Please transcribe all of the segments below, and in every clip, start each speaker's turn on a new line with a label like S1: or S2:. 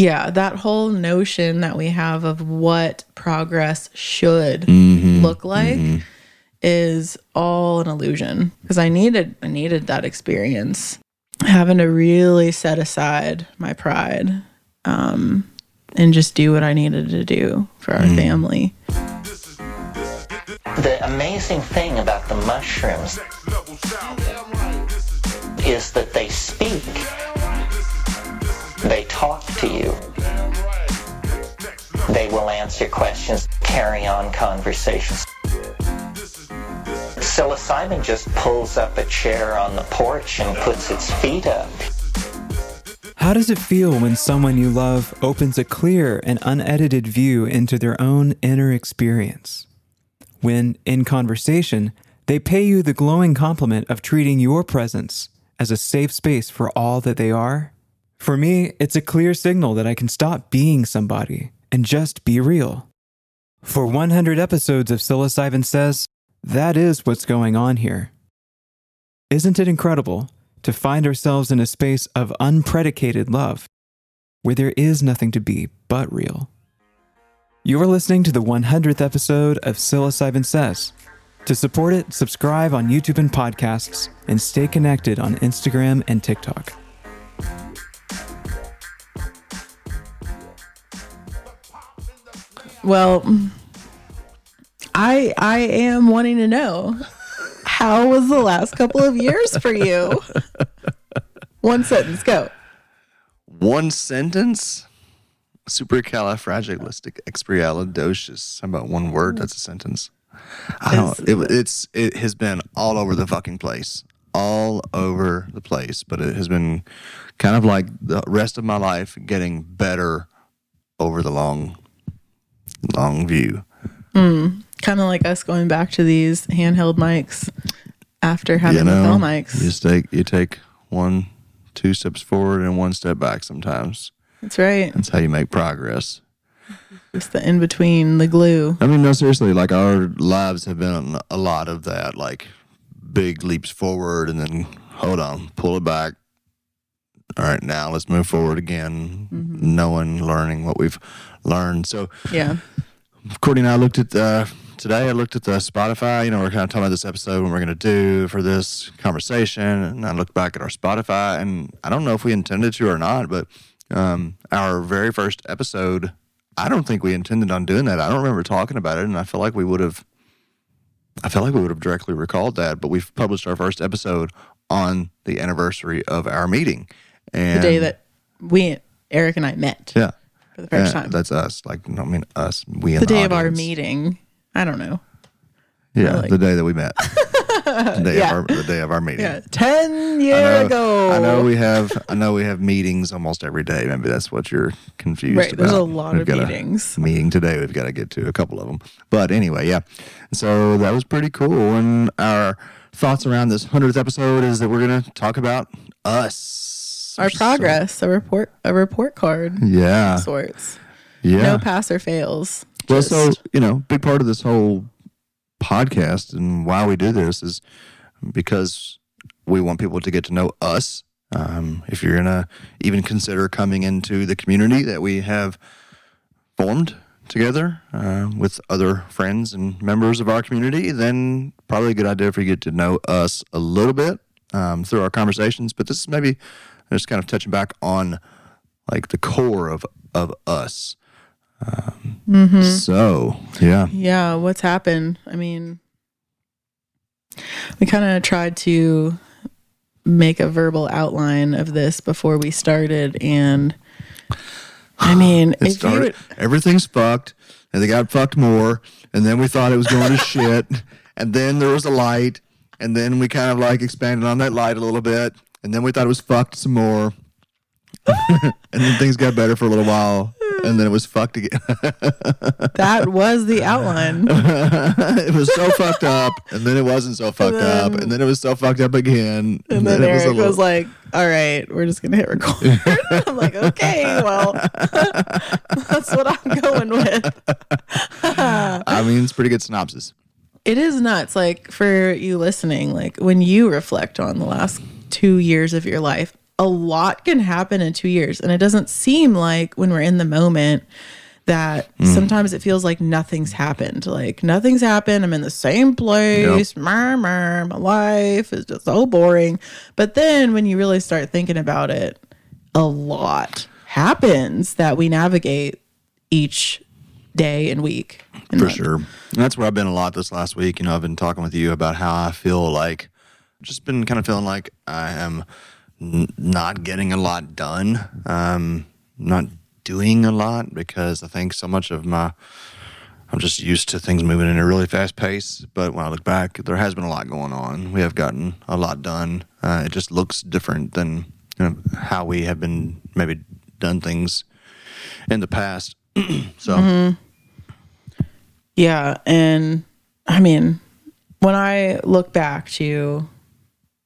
S1: Yeah, that whole notion that we have of what progress should
S2: Mm-hmm.
S1: look like is all an illusion because I needed I needed that experience having to really set aside my pride um and just do what I needed to do for our family.
S3: The amazing thing about the mushrooms is that they speak. They talk to you. They will answer questions, carry on conversations. Psilocybin just pulls up a chair on the porch and puts its feet up.
S4: How does it feel when someone you love opens a clear and unedited view into their own inner experience? When, in conversation, they pay you the glowing compliment of treating your presence as a safe space for all that they are? For me, it's a clear signal that I can stop being somebody and just be real. For 100 episodes of Psilocybin Says, that is what's going on here. Isn't it incredible to find ourselves in a space of unpredicated love, where there is nothing to be but real? You are listening to the 100th episode of Psilocybin Says. To support it, subscribe on YouTube and podcasts, and stay connected on Instagram and TikTok.
S1: Well, I I am wanting to know how was the last couple of years for you? One sentence, go.
S2: One sentence. Supercalifragilisticexpialidocious. How about one word? That's a sentence. I don't. It, it's it has been all over the fucking place, all over the place. But it has been kind of like the rest of my life getting better over the long, long view. Hmm.
S1: Kind of like us going back to these handheld mics after having
S2: you
S1: the
S2: know,
S1: bell
S2: you
S1: mics.
S2: just take you take one, two steps forward and one step back. Sometimes
S1: That's right.
S2: that's how you make progress.
S1: Just the in between, the glue.
S2: I mean, no, seriously, like our lives have been a lot of that, like big leaps forward and then hold on, pull it back. All right, now let's move forward again, mm-hmm. knowing, learning what we've learned. So,
S1: Yeah.
S2: Courtney and I looked at the, today, I looked at the Spotify. You know, we're kind of talking about this episode, and we're going to do for this conversation. And I looked back at our Spotify, and I don't know if we intended to or not, but um, our very first episode, I don't think we intended on doing that. I don't remember talking about it, and I feel like we would have. I feel like we would have directly recalled that, but we've published our first episode on the anniversary of our meeting, and
S1: The day that we, Eric and I met
S2: yeah,
S1: for the first
S2: yeah,
S1: time.
S2: that's us. Like, no, I mean us. We in
S1: the day of our
S2: audience.
S1: meeting. I don't know.
S2: Yeah,
S1: Really?
S2: the day that we met. the, day
S1: Yeah.
S2: of our, the day of our meeting.
S1: Yeah. 10
S2: I
S1: year
S2: know,
S1: ago.
S2: I know we have. I know we have meetings almost every day. Maybe that's what you're confused
S1: Right,
S2: about.
S1: there's a lot
S2: We've
S1: of
S2: got a
S1: meetings.
S2: meeting today. We've got to get to a couple of them. But anyway, yeah. So that was pretty cool. And our thoughts around this hundredth episode is that we're gonna talk about us.
S1: Our
S2: So-
S1: progress, a report, a report card
S2: yeah.
S1: sorts.
S2: Yeah.
S1: No pass or fails.
S2: Well, so you know, big part of this whole podcast and why we do this is because we want people to get to know us. Um, if you're gonna even consider coming into the community that we have formed together uh, with other friends and members of our community, then probably a good idea for you to get to know us a little bit um, through our conversations. But this is maybe just kind of touching back on like the core of of us. Um, So yeah,
S1: yeah, what's happened? I mean, we kind of tried to make a verbal outline of this before we started, and I mean,
S2: it
S1: if
S2: started.
S1: would,
S2: Everything's fucked, and they got fucked more. And then we thought it was going to shit, and then there was a light, and then we kind of like expanded on that light a little bit, and then we thought it was fucked some more, and then things got better for a little while, and then it was fucked again.
S1: that was the outline.
S2: it was so fucked up, and then it wasn't so fucked up, and then it was so fucked up again,
S1: And then
S2: it
S1: Eric was,
S2: little-
S1: like, "All right, we're just gonna hit record." I'm like, "Okay, well, that's what I'm going with."
S2: I mean, it's a pretty good synopsis.
S1: It is nuts. Like for you listening, like when you reflect on the last two years of your life, a lot can happen in two years. And it doesn't seem like when we're in the moment that mm. sometimes it feels like nothing's happened. Like nothing's happened. I'm in the same place. Mer, mer, my life is just so boring. But then when you really start thinking about it, a lot happens that we navigate each day and week. And
S2: For
S1: month.
S2: sure. And that's where I've been a lot this last week. You know, I've been talking with you about how I feel like, just been kind of feeling like I am n- not getting a lot done, um, not doing a lot because I think so much of my, I'm just used to things moving in a really fast pace. But when I look back, there has been a lot going on. We have gotten a lot done. Uh, it just looks different than you know, how we have been maybe done things in the past. so.
S1: Yeah. And I mean, when I look back to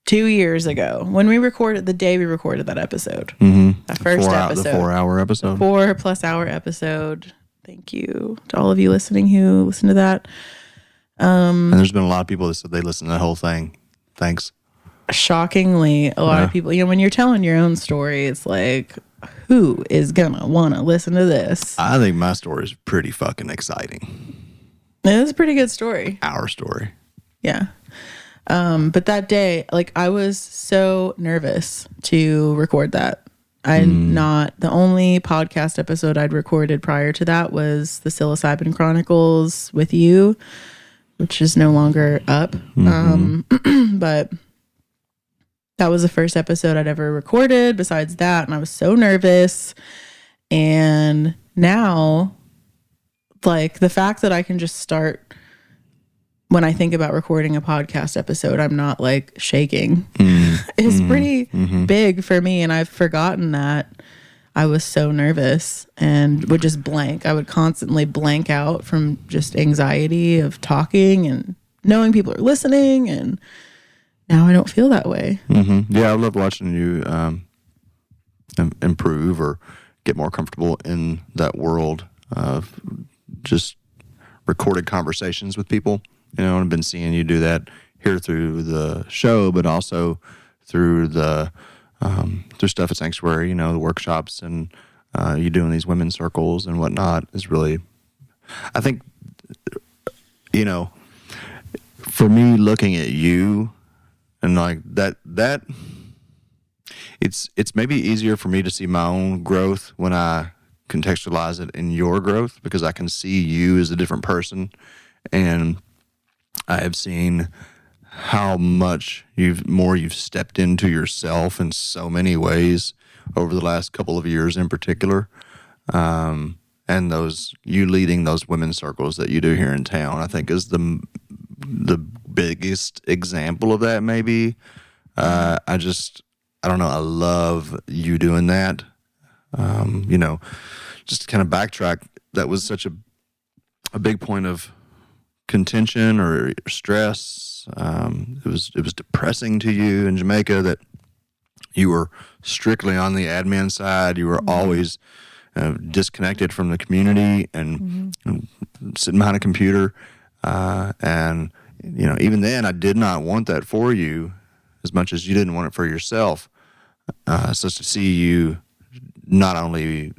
S1: two years ago, when we recorded the day we recorded that episode, mm-hmm. that first
S2: four hour,
S1: episode,
S2: the four hour episode.
S1: four plus hour episode. Thank you to all of you listening who listened to that.
S2: Um, and there's been a lot of people that said they listened to the whole thing. Thanks.
S1: Shockingly, a lot
S2: Yeah.
S1: of people, you know, when you're telling your own story, it's like, who is gonna want to listen to this?
S2: I think my story is pretty fucking exciting.
S1: It's a pretty good story.
S2: Our story.
S1: Yeah. Um, but that day, like I was so nervous to record that. I'm not the only podcast episode I'd recorded prior to that was the Psilocybin Chronicles with you, which is no longer up. Um, but that was the first episode I'd ever recorded besides that. And I was so nervous. And now, like the fact that I can just start when I think about recording a podcast episode, I'm not like shaking. it's pretty big for me. And I've forgotten that I was so nervous and would just blank. I would constantly blank out from just anxiety of talking and knowing people are listening. And now I don't feel that way.
S2: hmm Yeah, I love watching you um, improve or get more comfortable in that world of just recorded conversations with people. You know, I've been seeing you do that here through the show, but also through the um, through stuff at Sanctuary. You know, the workshops and uh, you doing these women's circles and whatnot is really. I think, you know, for me looking at you and like that that it's it's maybe easier for me to see my own growth when I contextualize it in your growth because I can see you as a different person and I have seen how much you've more you've stepped into yourself in so many ways over the last couple of years in particular um, and those you leading those women's circles that you do here in town I think is the the biggest example of that maybe. Uh, I just I don't know I love you doing that. Um, you know just to kind of backtrack that was such a a big point of contention or stress um, it was it was depressing to you in Jamaica that you were strictly on the admin side. You were always uh, disconnected from the community and, and sitting behind a computer. Uh, and you know even then i did not want that for you as much as you didn't want it for yourself. Uh, so to see you not only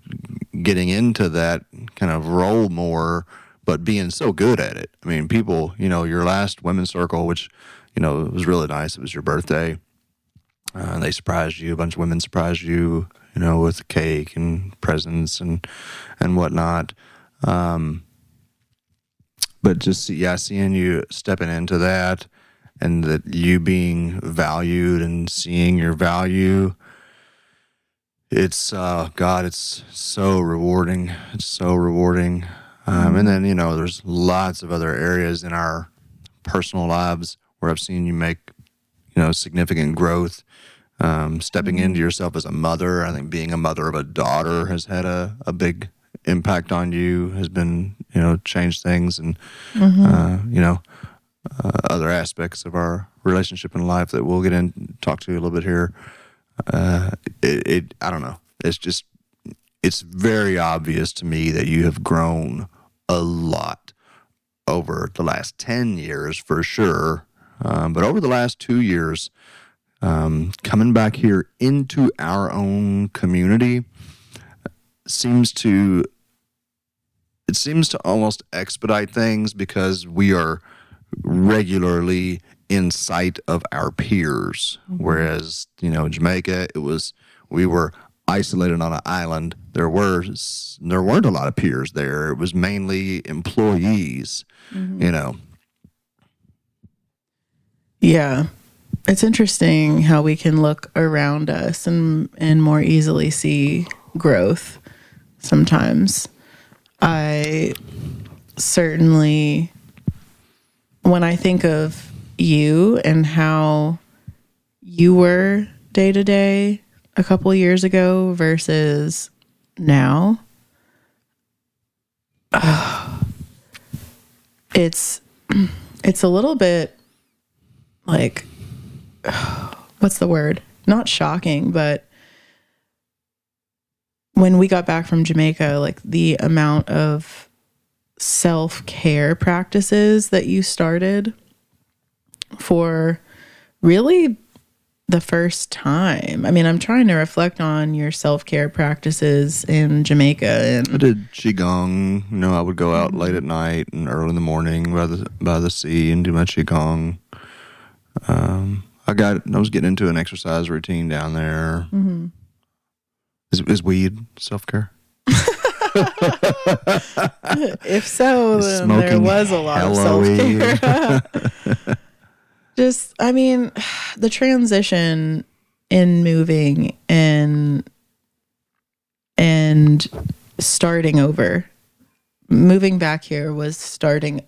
S2: getting into that kind of role more but being so good at it i mean people you know your last women's circle which you know was really nice it was your birthday uh, they surprised you. A bunch of women surprised you, you know, with cake and presents and and whatnot. Um, but just yeah, seeing you stepping into that, and that you being valued and seeing your value, it's uh, God, it's so rewarding. It's so rewarding. Um, and then you know, there's lots of other areas in our personal lives where I've seen you make you know significant growth. Um, stepping into yourself as a mother i think being a mother of a daughter has had a, a big impact on you has been you know changed things and uh, you know uh, other aspects of our relationship in life that we'll get in talk to you a little bit here. Uh, it, it i don't know. It's just it's very obvious to me that you have grown a lot over the last 10 years for sure. Um, but over the last two years um, coming back here into our own community seems to it seems to almost expedite things because we are regularly in sight of our peers. Whereas you know jamaica it was we were isolated on an island there were there weren't a lot of peers there it was mainly employees mm-hmm. you know
S1: Yeah. It's interesting how we can look around us and and more easily see growth sometimes. I certainly when I think of you and how you were day to day a couple years ago versus now. It's it's a little bit like what's the word? Not shocking but when we got back from jamaica like the amount of self-care practices that you started for really the first time i mean i'm trying to reflect on your self-care practices in jamaica and
S2: I did qigong. You know, I would go out late at night and early in the morning by the by the sea and do my qigong. Um, I got I was getting into an exercise routine down there.
S1: Mm-hmm.
S2: Is, is weed self care?
S1: if so, then there was a lot of self care. Just, I mean, the transition in moving and and starting over, moving back here was starting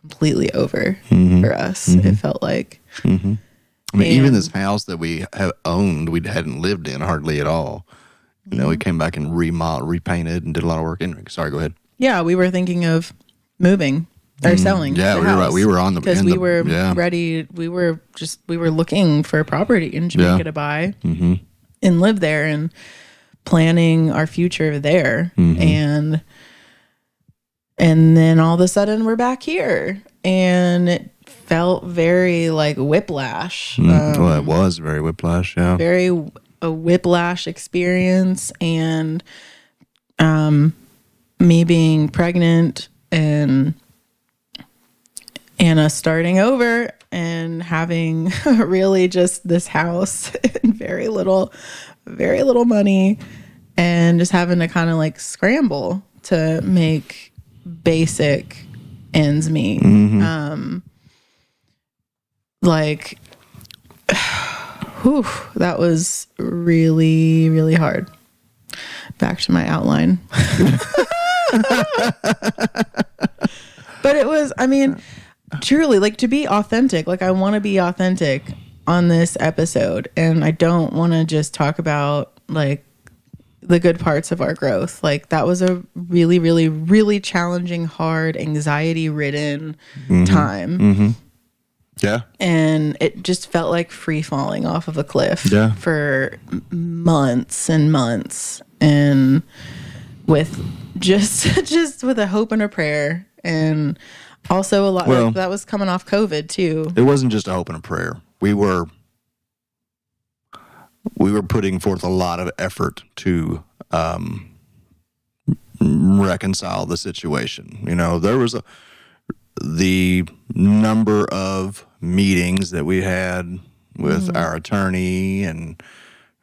S1: completely over mm-hmm. for us. It mm-hmm. felt like, mm-hmm.
S2: I mean, even this house that we have owned, we hadn't lived in hardly at all. You know, we came back and remodeled, repainted, and did a lot of work. Anyway, sorry, go ahead.
S1: yeah, we were thinking of moving or selling.
S2: Mm, Yeah, we were We were on the
S1: because we
S2: the-
S1: were
S2: yeah.
S1: ready. We were just we were looking for a property in Jamaica
S2: Yeah.
S1: to buy
S2: Mm-hmm.
S1: and live there and planning our future there
S2: Mm-hmm.
S1: and and then all of a sudden we're back here and it felt very like whiplash um,
S2: well, it was very whiplash. Yeah.
S1: very a whiplash experience and um me being pregnant and Anna starting over and having really just this house and very little very little money and just having to kind of like scramble to make basic ends meet. Um like whew, that was really really hard. Back to my outline. But it was i mean truly like to be authentic like i want to be authentic on this episode and i don't want to just talk about like the good parts of our growth like that was a really really really challenging hard anxiety ridden mm-hmm. time mm-hmm.
S2: Yeah.
S1: and it just felt like free falling off of a cliff
S2: Yeah.
S1: for months and months and with just just with a hope and a prayer and also a lot
S2: Well-
S1: like, that was coming off covid too
S2: It wasn't just a hope and a prayer. We were we were putting forth a lot of effort to um, reconcile the situation. You know, there was a the number of meetings that we had with our attorney and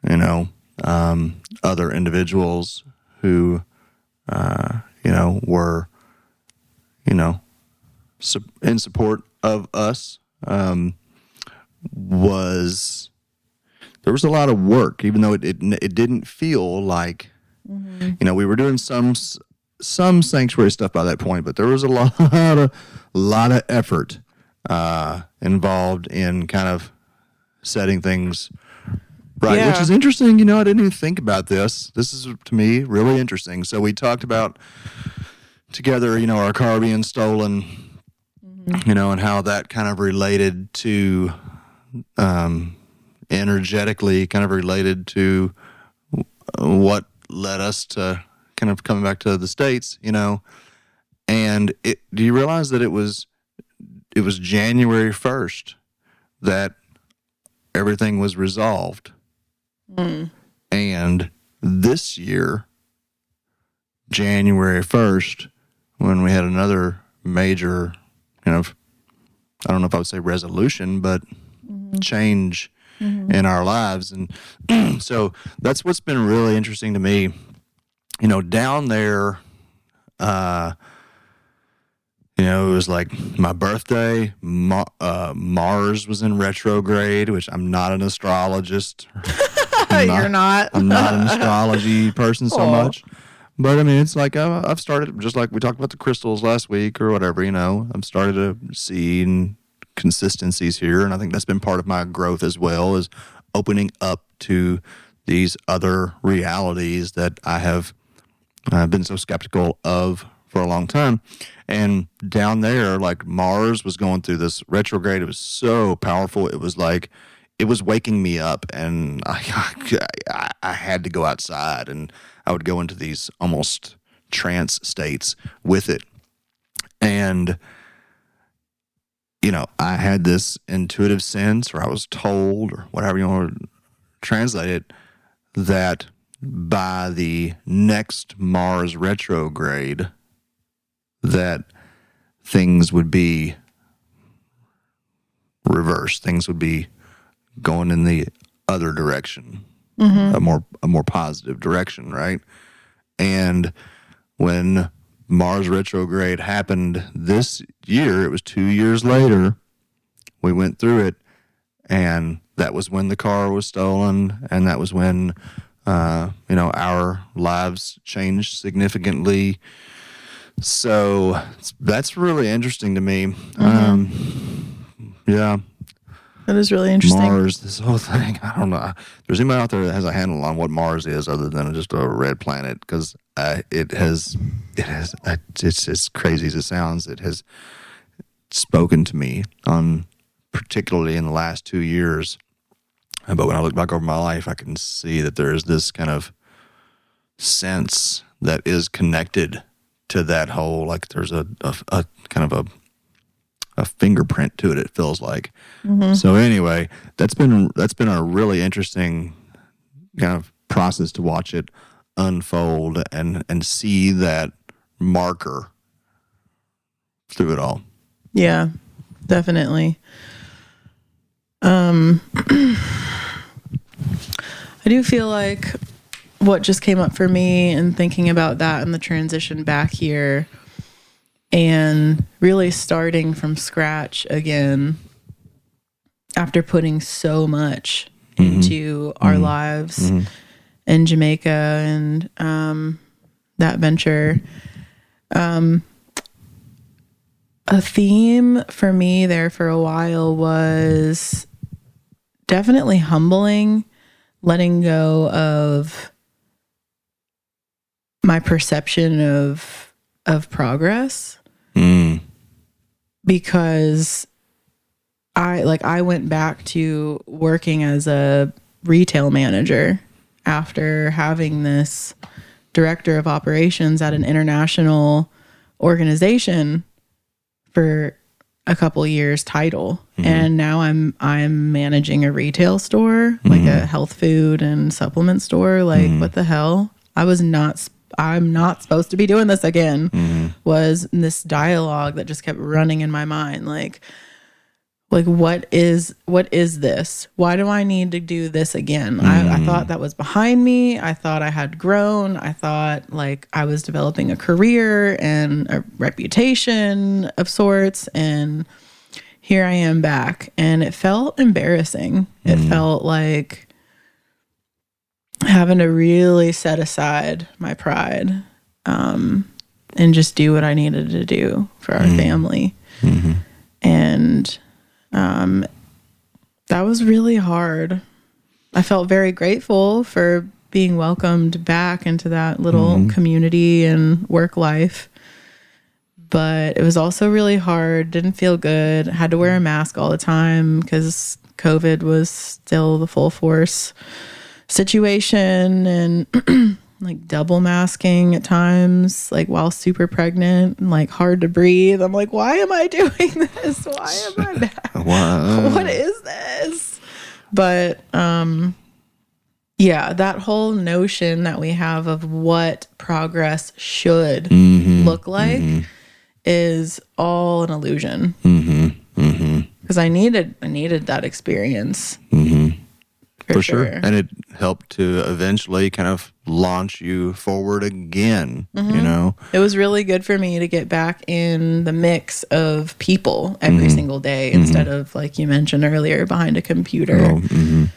S2: you know um, other individuals who uh, you know were you know in support of us um, was there was a lot of work, even though it it, it didn't feel like you know we were doing some some sanctuary stuff by that point, but there was a lot of lot of effort uh, involved in kind of setting things right, which is interesting. You know, I didn't even think about this. This is to me really interesting. So we talked about together, you know, our car being stolen, you know, and how that kind of related to um, energetically kind of related to what led us to kind of coming back to the states, you know. And it, do you realize that it was it was January first that everything was resolved. And this year, January 1st, when we had another major kind of, I don't know if I would say resolution, but change in our lives. And so that's what's been really interesting to me. You know, down there, uh, you know, it was like my birthday. Ma- uh, Mars was in retrograde, which I'm not an astrologist. I'm
S1: You're not.
S2: I'm not an astrology person so much. But I mean, it's like uh, I've started, just like we talked about the crystals last week or whatever, you know, I've started to see consistencies here. And I think that's been part of my growth as well, is opening up to these other realities that I have uh, been so skeptical of for a long time. And down there, like Mars was going through this retrograde. It was so powerful. It was like, it was waking me up, and I, I, I had to go outside, and I would go into these almost trance states with it. And, you know, I had this intuitive sense, or I was told, or whatever you want to translate it, that by the next Mars retrograde, that things would be reversed. Things would be going in the other direction, a more a more positive direction, right? And when Mars retrograde happened this year, it was two years later. We went through it, and that was when the car was stolen, and that was when uh, you know our lives changed significantly. So that's really interesting to me. Um, yeah,
S1: That is really interesting.
S2: Mars, this whole thing. I don't know. There's anybody out there that has a handle on what Mars is, other than just a red planet? Because uh, it has, it has. Uh, it's as crazy as it sounds. It has spoken to me on, particularly in the last two years. Uh, But when I look back over my life, I can see that there is this kind of sense that is connected to that whole. Like there's a, a, a kind of a a fingerprint to it. It feels like. So anyway, that's been that's been a really interesting kind of process to watch it unfold and and see that marker through it all.
S1: Yeah, definitely. Um, I do feel like what just came up for me and thinking about that and the transition back here and really starting from scratch again after putting so much into our lives in Jamaica and um, that venture. Um, a theme for me there for a while was definitely humbling, letting go of my perception of of progress
S2: Mm.
S1: because I like I went back to working as a retail manager after having this director of operations at an international organization for a couple years title. And now I'm I'm managing a retail store like a health food and supplement store like what the hell? I was not I'm not supposed to be doing this again mm-hmm. was this dialogue that just kept running in my mind like like what is what is this? Why do i need to do this again? I, I mm-hmm. thought that was behind me. I thought i had grown. I thought like i was developing a career and a reputation of sorts and here i am back. And it felt embarrassing. It mm-hmm. felt like having to really set aside my pride um, and just do what i needed to do for our family and um, that was really hard. I felt very grateful for being welcomed back into that little community and work life. But it was also really hard, didn't feel good. Had to wear a mask all the time because COVID was still the full force situation and like double masking at times, like while super pregnant and like hard to breathe. I'm like, why am I doing this? Why am I back?
S2: Wow.
S1: what is this? but um yeah, that whole notion that we have of what progress should mm-hmm. look like mm-hmm. is all an illusion. Mm-hmm. Because I needed I needed that experience.
S2: For sure. And it helped to eventually kind of launch you forward again, you mm-hmm. know?
S1: It was really good for me to get back in the mix of people every mm-hmm. single day instead mm-hmm. of like you mentioned earlier behind a computer.
S2: Oh, mhm.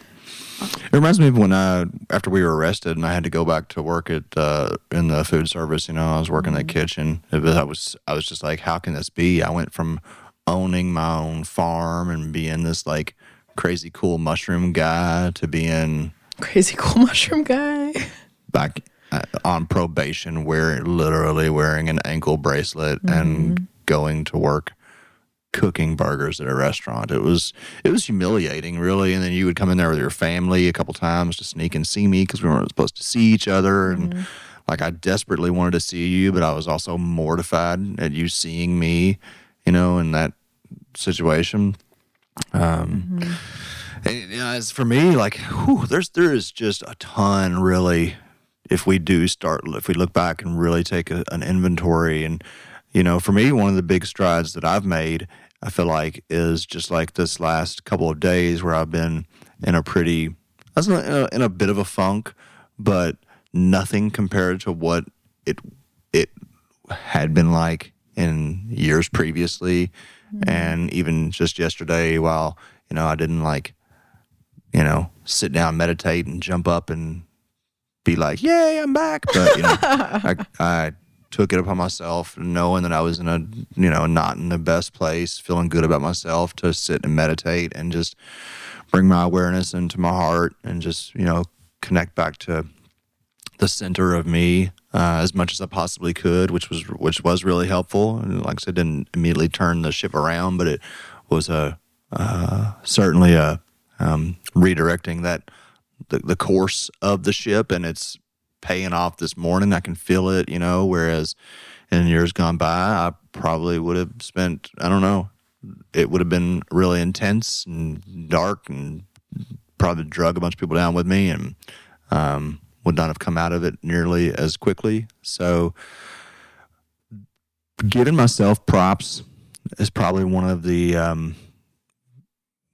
S2: It reminds me of when I, after we were arrested and I had to go back to work at, uh, in the food service, you know, I was working in the kitchen. It was, I was, I was just like, how can this be? I went from owning my own farm and being this like crazy cool mushroom guy to being
S1: Crazy cool mushroom guy.
S2: back uh, on probation, wearing literally wearing an ankle bracelet and going to work cooking burgers at a restaurant. It was it was humiliating, really. And then you would come in there with your family a couple times to sneak and see me because we weren't supposed to see each other. And like I desperately wanted to see you, but I was also mortified at you seeing me, you know, in that situation. Um, and, you know, as for me, like, whew, there's there is just a ton, really. If we do start, if we look back and really take a, an inventory, and you know, for me, one of the big strides that I've made, I feel like, is just like this last couple of days where I've been in a pretty, I was in a, in a bit of a funk, but nothing compared to what it it had been like in years previously, Mm-hmm. and even just yesterday, while you know I didn't like, you know, sit down, meditate, and jump up and be like, "Yay, I'm back!" But you know, I, I took it upon myself, knowing that I was in a you know not in the best place, feeling good about myself, to sit and meditate and just bring my awareness into my heart and just you know connect back to the center of me uh, as much as I possibly could, which was which was really helpful. And like I said, didn't immediately turn the ship around, but it was a uh, certainly a um, redirecting that the, the course of the ship, and it's paying off this morning. I can feel it, you know. Whereas in years gone by, I probably would have spent I don't know. It would have been really intense and dark, and probably drug a bunch of people down with me, and um, would not have come out of it nearly as quickly. So, giving myself props is probably one of the um,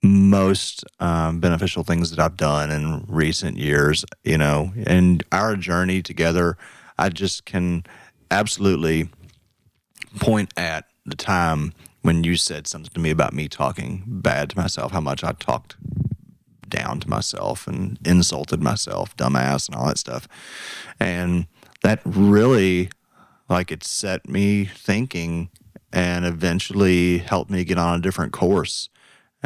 S2: most um, beneficial things that I've done in recent years. You know, and our journey together, I just can absolutely point at the time when you said something to me about me talking bad to myself, how much I talked down to myself and insulted myself, dumbass, and all that stuff. And that really, like, it set me thinking and eventually helped me get on a different course.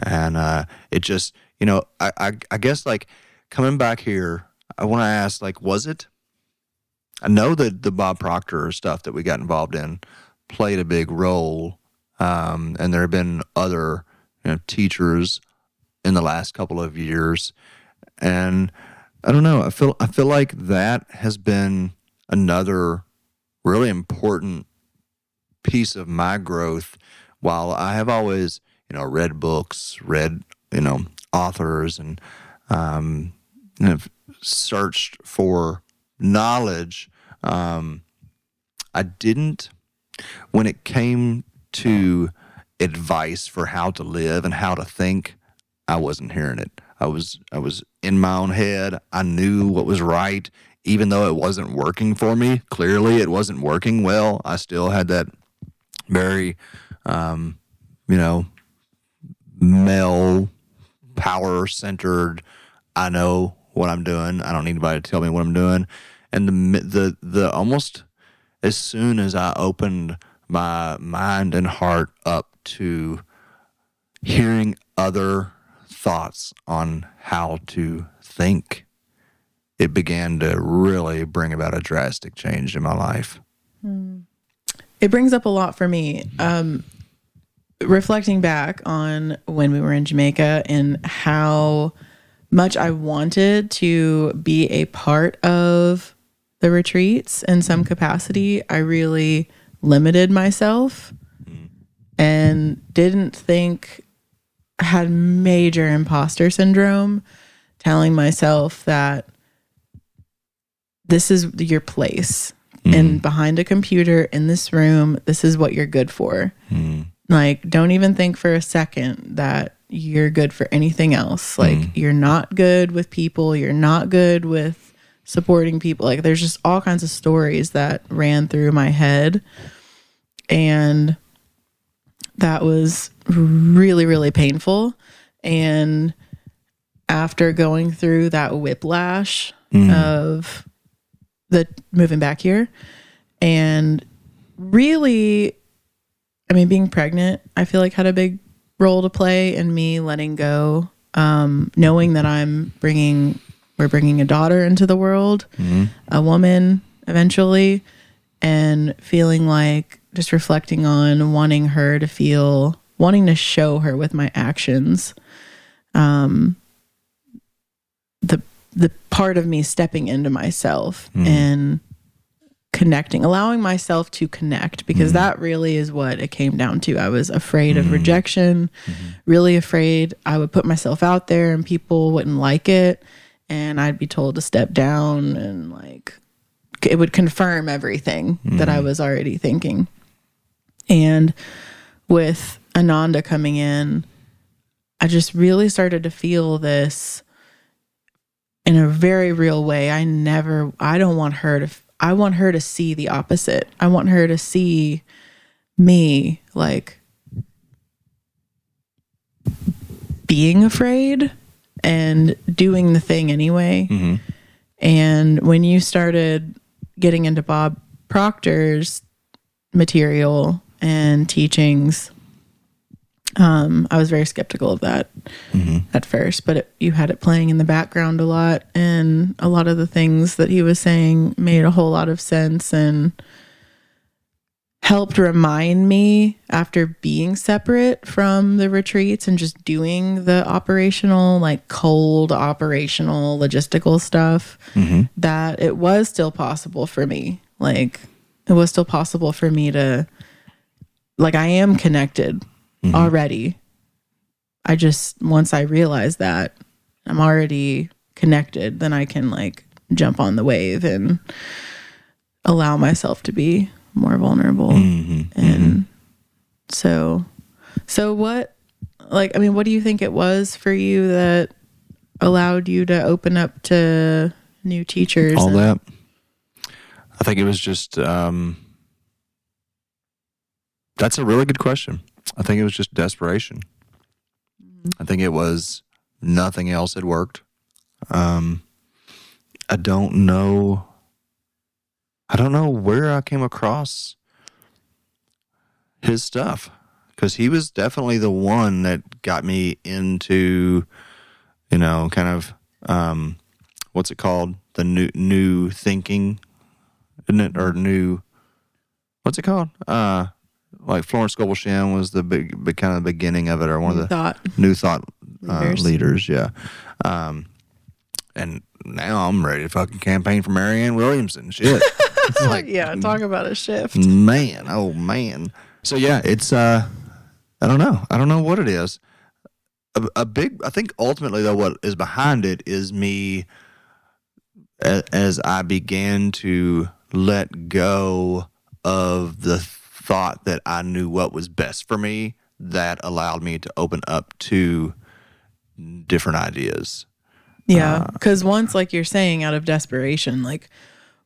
S2: And uh, it just, you know, I, I, I guess, like, coming back here, I want to ask, like, was it? I know that the Bob Proctor stuff that we got involved in played a big role. Um, and there have been other you know, teachers in the last couple of years, and I don't know. I feel I feel like that has been another really important piece of my growth. While I have always, you know, read books, read you know authors, and um, and have searched for knowledge, um, I didn't when it came to advice for how to live and how to think, I wasn't hearing it. I was I was in my own head. I knew what was right, even though it wasn't working for me. Clearly, it wasn't working well. I still had that very, um, you know, male, power centered. I know what I'm doing. I don't need anybody to tell me what I'm doing. And the the the almost as soon as I opened my mind and heart up to hearing other thoughts on how to think, it began to really bring about a drastic change in my life.
S1: It brings up a lot for me. Um, reflecting back on when we were in Jamaica and how much I wanted to be a part of the retreats in some capacity, I really limited myself and didn't think had major imposter syndrome, telling myself that this is your place hmm. and behind a computer in this room, this is what you're good for. Hmm. Like, don't even think for a second that you're good for anything else. Like, hmm. you're not good with people, you're not good with supporting people. Like, there's just all kinds of stories that ran through my head. And that was really, really painful. And after going through that whiplash of the moving back here and really i mean being pregnant i feel like had a big role to play in me letting go um knowing that i'm bringing we're bringing a daughter into the world a woman eventually and feeling like just reflecting on wanting her to feel wanting to show her with my actions um the the part of me stepping into myself hmm. and connecting allowing myself to connect because hmm. that really is what it came down to. I was afraid of hmm. rejection mm-hmm. really afraid i would put myself out there and people wouldn't like it and i'd be told to step down and like it would confirm everything that i was already thinking and with ananda coming in i just really started to feel this in a very real way. I never, I don't want her to, I want her to see the opposite. I want her to see me like being afraid and doing the thing anyway. Mm-hmm. And when you started getting into Bob Proctor's material and teachings, um, I was very skeptical of that at first, but it, you had it playing in the background a lot, and a lot of the things that he was saying made a whole lot of sense and helped remind me after being separate from the retreats and just doing the operational, like cold operational logistical stuff, that it was still possible for me. Like, it was still possible for me to, like, I am connected mm-hmm. already. I just once I realize that I'm already connected, then I can like jump on the wave and allow myself to be more vulnerable. Mm-hmm. And mm-hmm. so so what like I mean what do you think it was for you that allowed you to open up to new teachers?
S2: all
S1: and-
S2: that. I think it was just. Um, that's a really good question. I think it was just desperation. I think it was nothing else had worked. Um, I don't know. I don't know where I came across his stuff because he was definitely the one that got me into, you know, kind of um, what's it called? The new new thinking, isn't it? Or new, what's it called? Uh, like Florence Scovel Shinn was the big, big kind of beginning of it, or one of the
S1: thought.
S2: new thought uh,
S1: Leaders.
S2: leaders. Yeah. Um, and now I'm ready to fucking campaign for Marianne Williamson. Shit. Like,
S1: Yeah, talk about a shift.
S2: man, oh man. So yeah, it's uh, I don't know. I don't know what it is. A, a big, I think ultimately though, what is behind it is me a- as I began to let go of the thought that I knew what was best for me. That allowed me to open up to different ideas.
S1: Yeah, uh, because once, like you're saying, out of desperation, like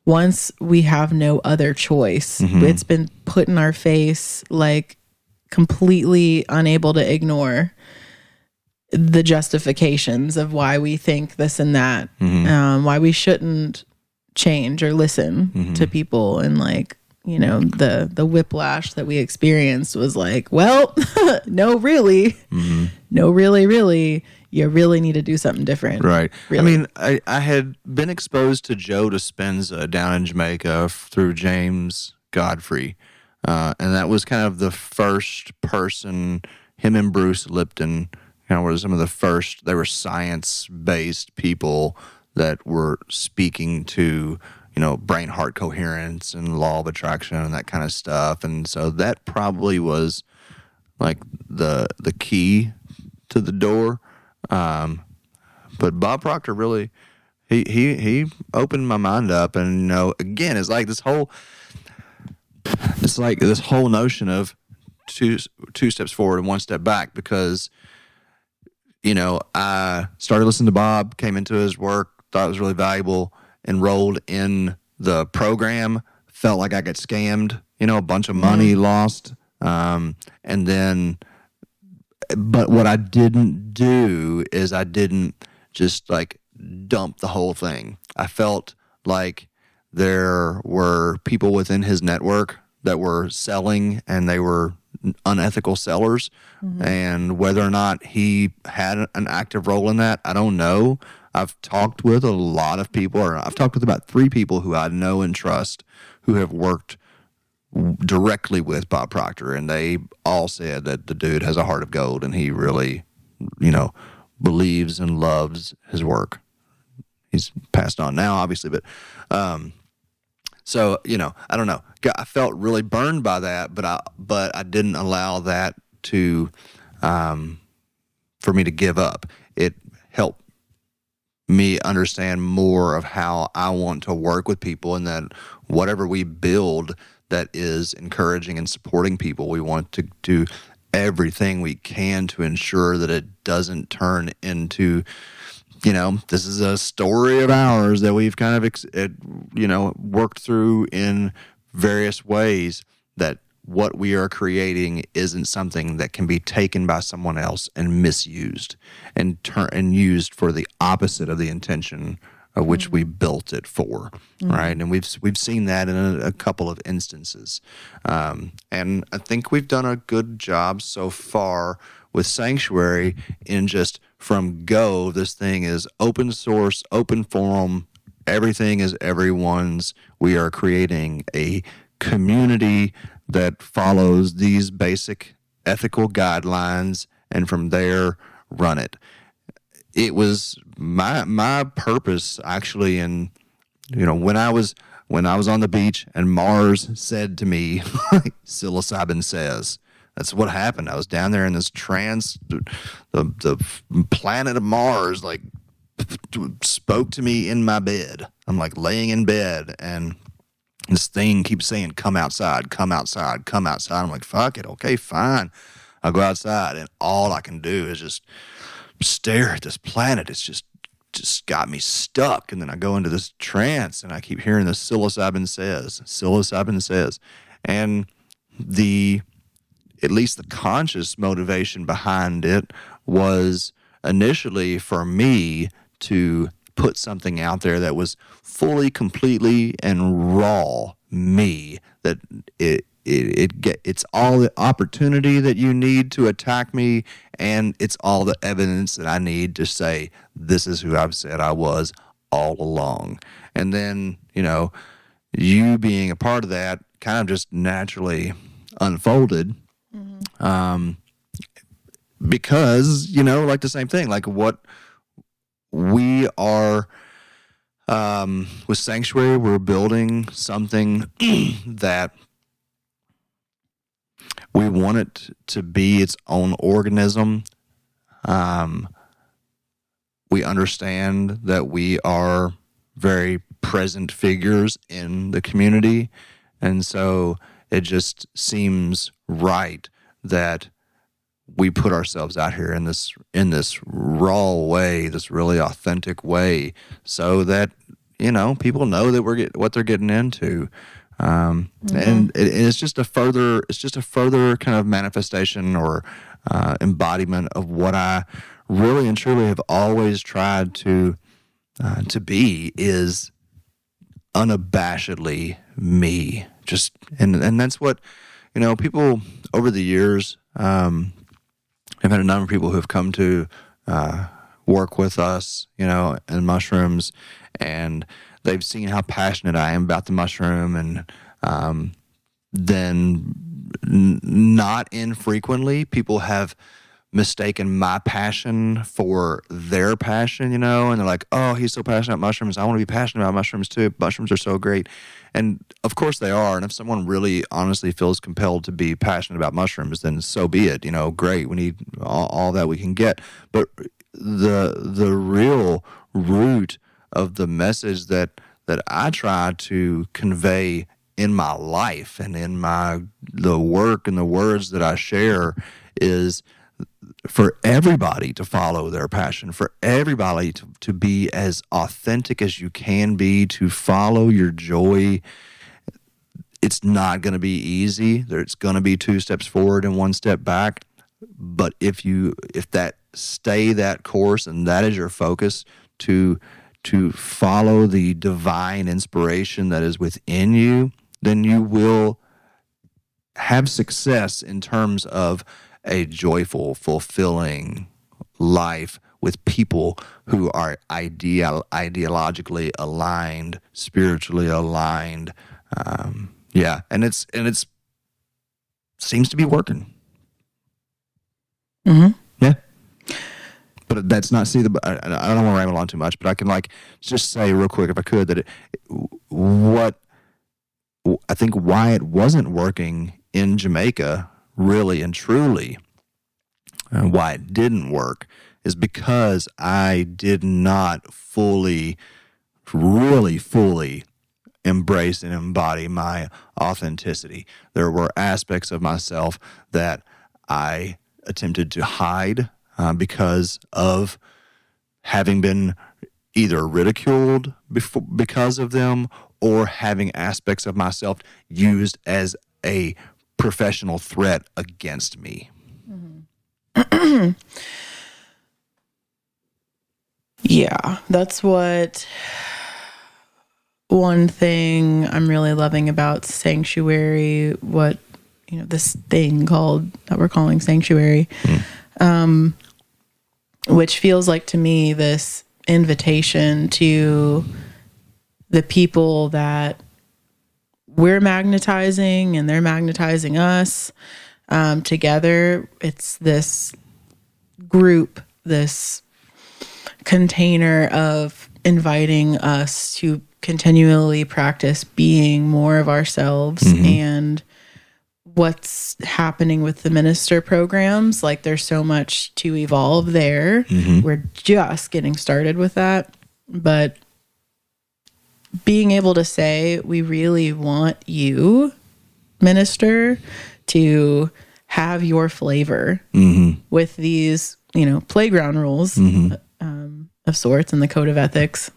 S1: once we have no other choice, mm-hmm. it's been put in our face, like completely unable to ignore the justifications of why we think this and that, mm-hmm. um, why we shouldn't change or listen mm-hmm. to people, and like you know the the whiplash that we experienced was like, well, no, really, no, really, really, you really need to do something different,
S2: Right. I mean, I, I had been exposed to Joe Dispenza down in Jamaica through James Godfrey. Uh, and that was kind of the first person, him and Bruce Lipton, kind of were some of the first, they were science based people that were speaking to, you know, brain heart coherence and law of attraction and that kind of stuff. And so that probably was like the the key to the door. Um, but Bob Proctor really, he he he opened my mind up, and you know, again, it's like this whole, it's like this whole notion of two two steps forward and one step back because you know, I started listening to Bob, came into his work, thought it was really valuable, enrolled in the program, felt like I got scammed, you know, a bunch of money lost. Um, and then, but what I didn't do is I didn't just like dump the whole thing. I felt like there were people within his network that were selling and they were unethical sellers and whether or not he had an active role in that i don't know i've talked with a lot of people or i've talked with about three people who i know and trust who have worked directly with bob proctor and they all said that the dude has a heart of gold and he really you know believes and loves his work he's passed on now obviously but um so you know, I don't know. I felt really burned by that, but I but I didn't allow that to um, for me to give up. It me understand more of how I want to work with people, and that whatever we build that is encouraging and supporting people, we want to do everything we can to ensure that it doesn't turn into you know, this is a story of ours that we've kind of, you know, worked through in various ways that what we are creating isn't something that can be taken by someone else and misused and turn and used for the opposite of the intention of which we built it for, right? And we've we've seen that in a, a couple of instances, um, and I think we've done a good job so far with Sanctuary in just from go. This thing is open source, open forum. Everything is everyone's. We are creating a community that follows these basic ethical guidelines, and from there, run it. It was my my purpose actually in you know when I was when I was on the beach and Mars said to me psilocybin says that's what happened. I was down there in this trance the the planet of Mars like spoke to me in my bed. I'm like laying in bed and this thing keeps saying come outside come outside come outside I'm like fuck it okay fine I'll go outside and all I can do is just stare at this planet. It's just just got me stuck. And then I go into this trance and I keep hearing the psilocybin says, psilocybin says. And the at least the conscious motivation behind it was initially for me to put something out there that was fully, completely, and raw me. That it it, it get it's all the opportunity that you need to attack me, and it's all the evidence that I need to say this is who I've said I was all along. And then you know, you being a part of that kind of just naturally unfolded. Um, because you know, like the same thing, like what we are um, with Sanctuary, we're building something that we want it to be its own organism. Um, we understand that we are very present figures in the community. And so it just seems right that we put ourselves out here in this in this raw way, this really authentic way, so that you know people know that we're get, what they're getting into, um, and it, it's just a further it's just a further kind of manifestation or uh, embodiment of what I really and truly have always tried to uh, to be is unabashedly me. Just and and that's what you know. People over the years, um, I've had a number of people who have come to uh, work with us, you know, in mushrooms, and they've seen how passionate I am about the mushroom, and um, then n- not infrequently, people have mistaken my passion for their passion, you know, and they're like, "Oh, he's so passionate about mushrooms. I want to be passionate about mushrooms too. Mushrooms are so great." And of course they are. And if someone really honestly feels compelled to be passionate about mushrooms, then so be it. You know, great. We need all, all that we can get. But the the real root of the message that that I try to convey in my life and in my the work and the words that I share is for everybody to follow their passion, for everybody to, to be as authentic as you can be, to follow your joy. It's not going to be easy. There's going to be two steps forward and one step back. But if you if that stay that course and that is your focus to to follow the divine inspiration that is within you, then you will have success in terms of a joyful, fulfilling life with people who are ideal, ideologically aligned, spiritually aligned. Um, yeah, and it's and it's seems to be working.
S1: Mm-hmm.
S2: Yeah, but that's not see the. I, I don't want to ramble on too much, but I can like just say real quick if I could that it, what I think why it wasn't working in Jamaica really and truly, and why it didn't work is because I did not fully, really fully embrace and embody my authenticity. There were aspects of myself that I attempted to hide uh, because of having been either ridiculed before, because of them or having aspects of myself used as a professional threat against me.
S1: Yeah, that's what one thing I'm really loving about Sanctuary, what, you know, this thing called that we're calling Sanctuary, um, which feels like to me this invitation to the people that we're magnetizing and they're magnetizing us um, together. It's this group, this container of inviting us to continually practice being more of ourselves and what's happening with the minister programs. Like there's so much to evolve there. We're just getting started with that. But being able to say we really want you minister to have your flavor mm-hmm. with these you know playground rules mm-hmm. um, of sorts and the code of ethics.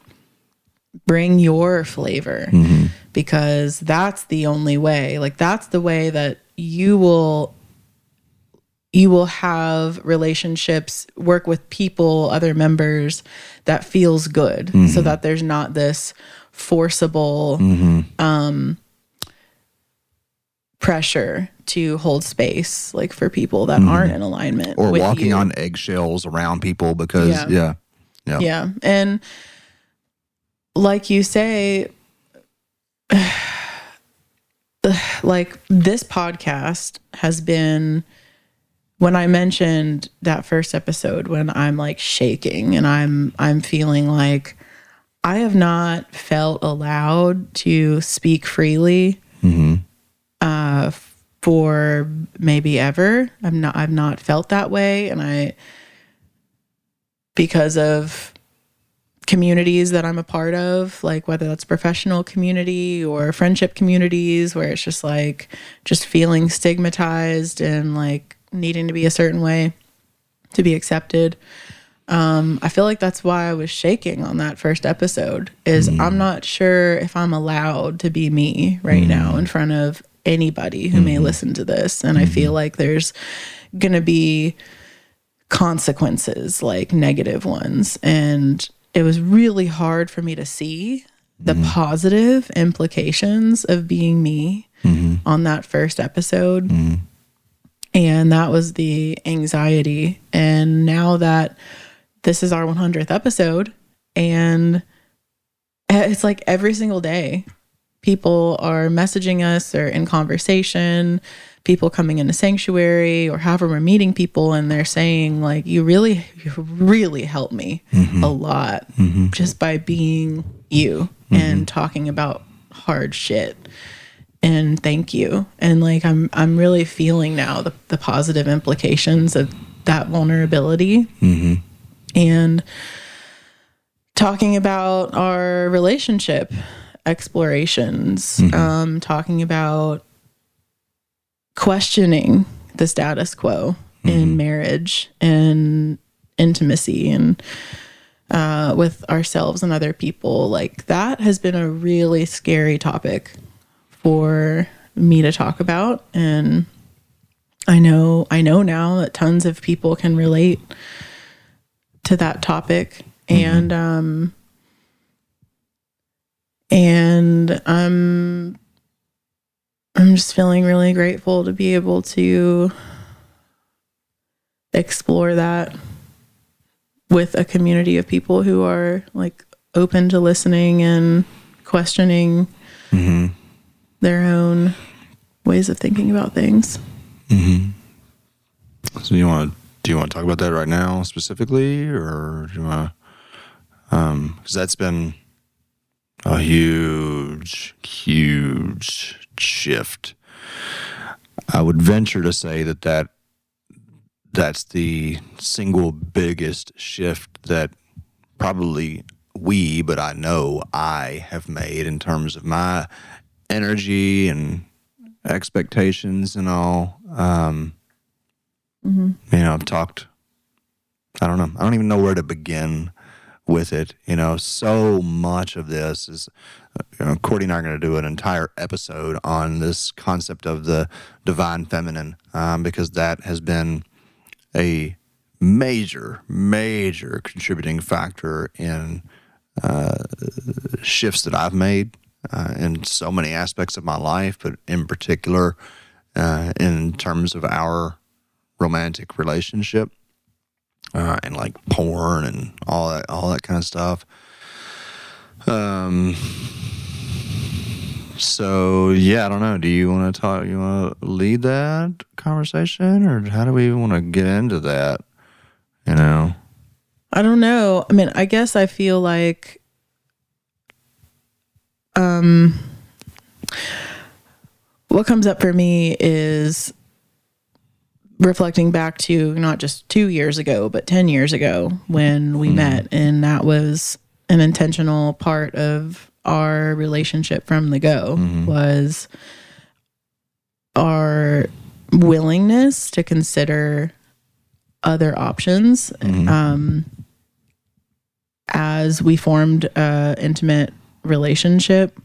S1: Bring your flavor mm-hmm. because that's the only way. Like that's the way that you will you will have relationships work with people other members that feels good. So that there's not this forcible um pressure to hold space like for people that aren't in alignment
S2: Or walking
S1: you.
S2: on eggshells around people because,
S1: Yeah.
S2: yeah. Yeah.
S1: Yeah. And like you say, like this podcast has been when I mentioned that first episode when I'm like shaking and I'm I'm feeling like I have not felt allowed to speak freely uh for maybe ever. I'm not I've not felt that way and I because of communities that I'm a part of, like whether that's professional community or friendship communities where it's just like just feeling stigmatized and like needing to be a certain way to be accepted. Um, I feel like that's why I was shaking on that first episode is mm. I'm not sure if I'm allowed to be me right now mm. in front of anybody who may mm-hmm. listen to this. And I feel mm-hmm. like there's gonna be consequences, like negative ones. And it was really hard for me to see the mm-hmm. positive implications of being me on that first episode. Mm. And that was the anxiety. And now that this is our 100th episode, and it's like every single day people are messaging us or in conversation, people coming into sanctuary or however we're meeting people and they're saying like you really you really helped me mm-hmm. a lot mm-hmm. just by being you mm-hmm. and talking about hard shit and thank you. And like i'm i'm really feeling now the, the positive implications of that vulnerability and talking about our relationship explorations um talking about questioning the status quo in marriage and intimacy and uh, with ourselves and other people. Like that has been a really scary topic for me to talk about. And i know i know now that tons of people can relate to that topic. Mm-hmm. And um and i'm i'm just feeling really grateful to be able to explore that with a community of people who are like open to listening and questioning mm-hmm. their own ways of thinking about things. Mm-hmm.
S2: So you want to do you want to talk about that right now specifically, or do you want to? Um, because that's been a huge, huge shift. I would venture to say that that that's the single biggest shift that probably we, but I know I have made in terms of my energy and expectations and all. Um, You know, I've talked. I don't know. I don't even know where to begin with it. You know, so much of this is. uh, You know, Courtney and I are going to do an entire episode on this concept of the divine feminine um, because that has been a major, major contributing factor in uh, shifts that I've made uh, in so many aspects of my life, but in particular uh, in terms of our romantic relationship uh, and like porn and all that, all that kind of stuff. Um. So yeah, I don't know. Do you want to talk? You want to lead that conversation, or how do we even want to get into that? You know.
S1: I don't know. I mean, I guess I feel like um what comes up for me is reflecting back to not just 2 years ago, but 10 years ago when we hmm. met. And that was an intentional part of our relationship from the go hmm. was our willingness to consider other options hmm. um, as we formed a intimate relationship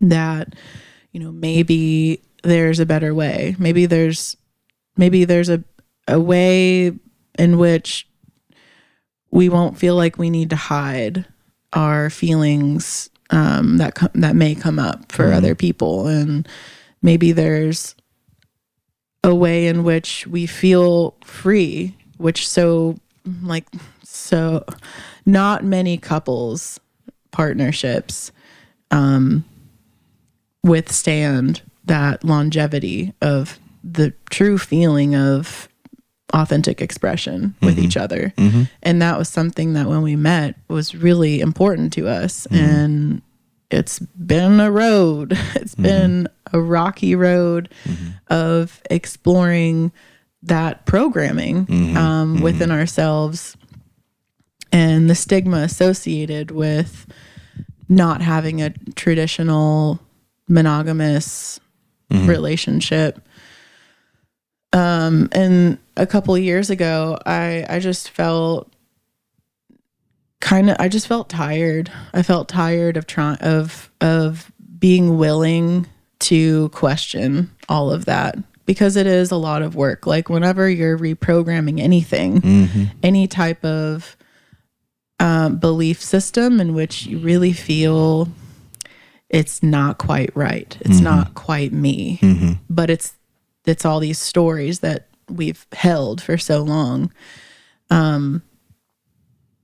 S1: that you know maybe there's a better way. Maybe there's maybe there's a a way in which we won't feel like we need to hide our feelings um, that co- that may come up for other people, and maybe there's a way in which we feel free, which so like so not many couples partnerships um, withstand that longevity of the true feeling of authentic expression with mm-hmm. each other. Mm-hmm. And that was something that when we met was really important to us. Mm-hmm. And it's been a road, It's been a rocky road of exploring that programming um, within ourselves and the stigma associated with not having a traditional monogamous relationship um and a couple of years ago i i just felt kind of i just felt tired. I felt tired of trying of of being willing to question all of that because it is a lot of work. Like whenever you're reprogramming anything any type of um, belief system in which you really feel it's not quite right. It's not quite me. But it's it's all these stories that we've held for so long. Um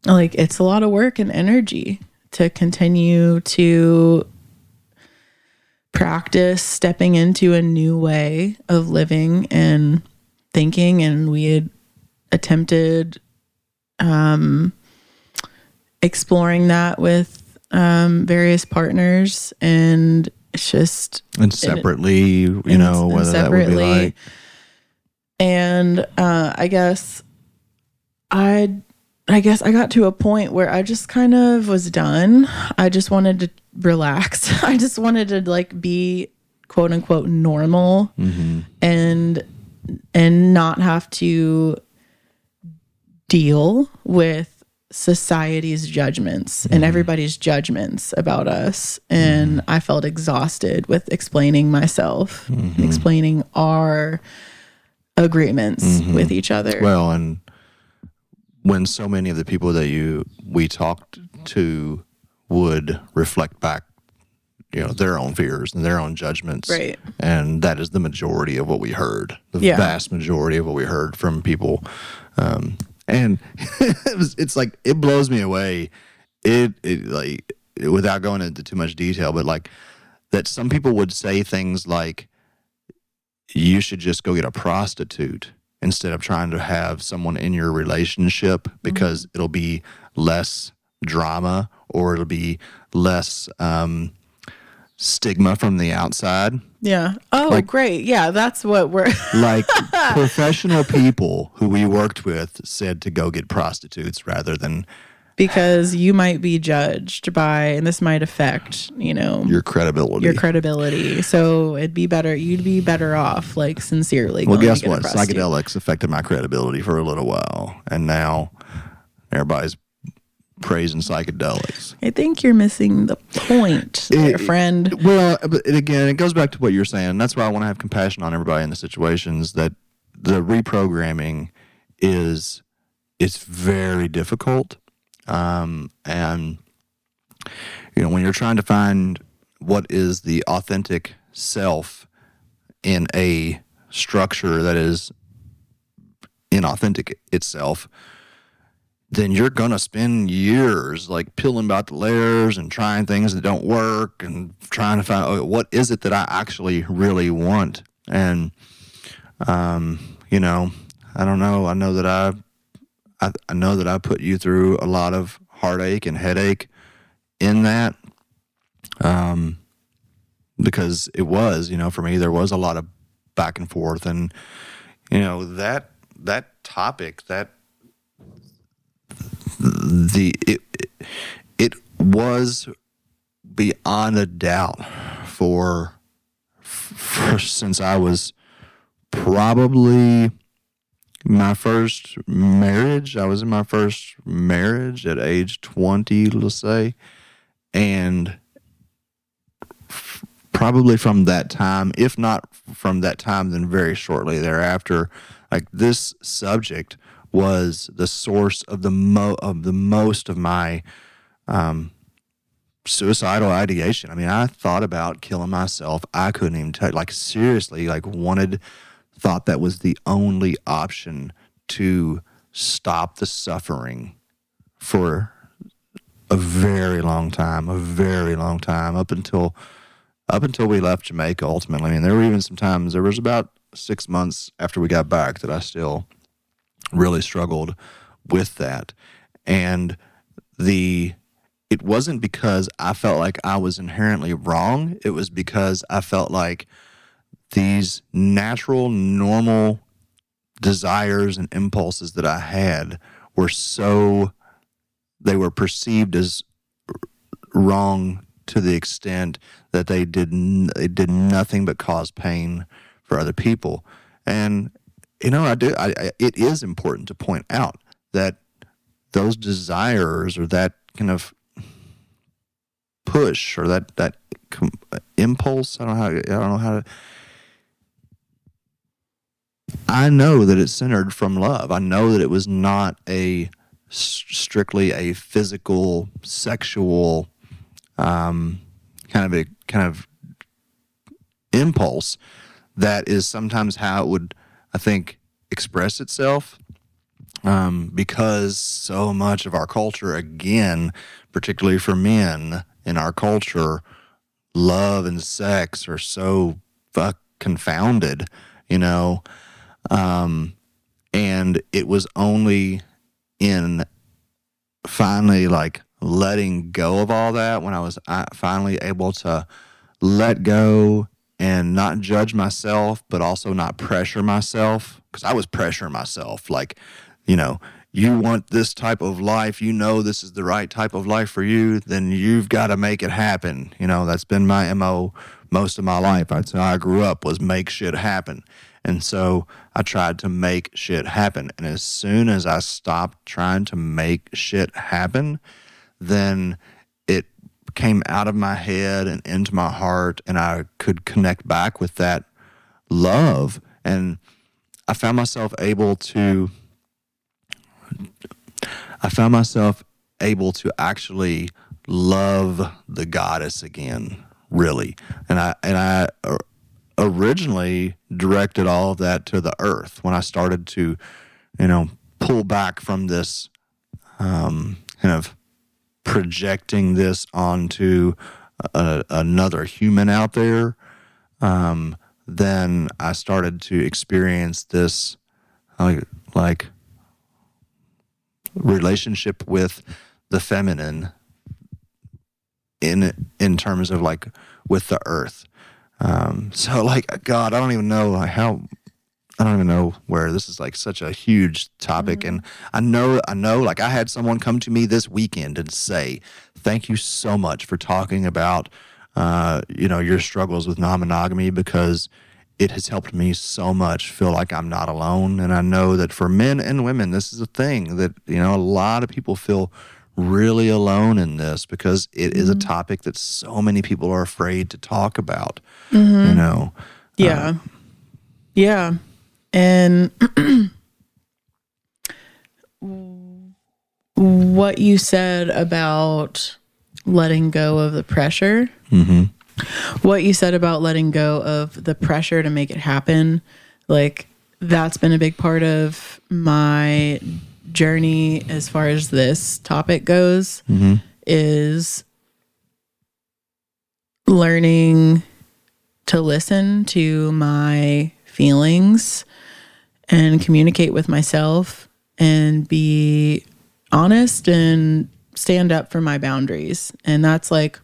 S1: like it's a lot of work and energy to continue to practice stepping into a new way of living and thinking. And we had attempted um exploring that with um various partners and it's just
S2: And separately, you know,
S1: and
S2: whether that would be like
S1: and uh i guess i i guess i got to a point where i just kind of was done. I just wanted to relax. I just wanted to like be quote unquote normal
S2: mm-hmm.
S1: and and not have to deal with society's judgments and mm-hmm. everybody's judgments about us and mm-hmm. i felt exhausted with explaining myself and explaining our agreements with each other
S2: Well, and when so many of the people that you we talked to would reflect back, you know, their own fears and their own judgments,
S1: Right.
S2: And that is the majority of what we heard, the
S1: Yeah.
S2: vast majority of what we heard from people. Um, and it was, it's like it blows me away. It, it like without going into too much detail, but like that some people would say things like you should just go get a prostitute instead of trying to have someone in your relationship because it'll be less drama or it'll be less um, stigma from the outside.
S1: yeah oh
S2: Like-
S1: great yeah that's what we're
S2: Like professional people who we worked with said to go get prostitutes rather than
S1: because you might be judged by and this might affect you know
S2: your credibility.
S1: your credibility so it'd be better you'd be better off like sincerely
S2: well, guess what? Psychedelics affected my credibility for a little while, and now everybody's praising psychedelics.
S1: I think you're missing the point,
S2: It-
S1: friend.
S2: Well, but again, it goes back to what you're saying. That's why I want to have compassion on everybody in the situations that the reprogramming is it's very difficult, um, and you know when you're trying to find what is the authentic self in a structure that is inauthentic itself then you're gonna spend years like peeling back the layers and trying things that don't work and trying to find oh, what is it that I actually really want. And um, you know, I don't know. I know that I, I, I know that I put you through a lot of heartache and headache in that. Um, because it was, you know, for me there was a lot of back and forth, and you know that that topic that the it, it, was beyond a doubt for for since I was probably my first marriage. I was in my first marriage at age 20, let's say. And probably from that time, if not from that time, then very shortly thereafter, like this subject was the source of the mo of the most of my um, suicidal ideation. I mean, I thought about killing myself. I couldn't even tell, like seriously, like wanted, thought that was the only option to stop the suffering for a very long time, a very long time, up until up until we left Jamaica. Ultimately, I mean, there were even some times. There was about six months after we got back that I still really struggled with that, and the it wasn't because I felt like I was inherently wrong. It was because I felt like these natural, normal desires and impulses that I had were so, they were perceived as wrong to the extent that they did, they did nothing but cause pain for other people. And, you know, I do, I, I, it is important to point out that those desires or that kind of push or that that impulse. I don't know how. I don't know how to. I know that it's centered from love. I know that it was not a strictly a physical, sexual, um, kind of a kind of impulse that is sometimes how it would, I think, express itself. Um, because so much of our culture, again, particularly for men in our culture, love and sex are so fuck confounded, you know. Um, and it was only in finally like letting go of all that when I was finally able to let go and not judge myself, but also not pressure myself because I was pressuring myself. Like, you know, you want this type of life, you know, this is the right type of life for you, then you've got to make it happen. You know, that's been my MO most of my life. That's how I grew up was make shit happen. And so I tried to make shit happen. And as soon as I stopped trying to make shit happen, then came out of my head and into my heart, and I could connect back with that love. And I found myself able to, I found myself able to actually love the goddess again, really. And I, and I, originally directed all of that to the earth when I started to, you know, pull back from this um, kind of projecting this onto a, another human out there. Um, then I started to experience this like, like relationship with the feminine in in terms of like with the earth um, so like God, I don't even know like how I don't even know where this is like such a huge topic. Mm-hmm. And I know, I know, like I had someone come to me this weekend and say, thank you so much for talking about, uh, you know, your struggles with non-monogamy because it has helped me so much feel like I'm not alone. And I know that for men and women, this is a thing that, you know, a lot of people feel really alone in this because it mm-hmm. is a mm-hmm. topic that so many people are afraid to talk about. Mm-hmm. You know.
S1: Yeah. Uh, yeah. And what you said about letting go of the pressure. Mm-hmm. What you said about letting go of the pressure to make it happen, like that's been a big part of my journey as far as this topic goes mm-hmm. is learning to listen to my feelings and communicate with myself and be honest and stand up for my boundaries and that's like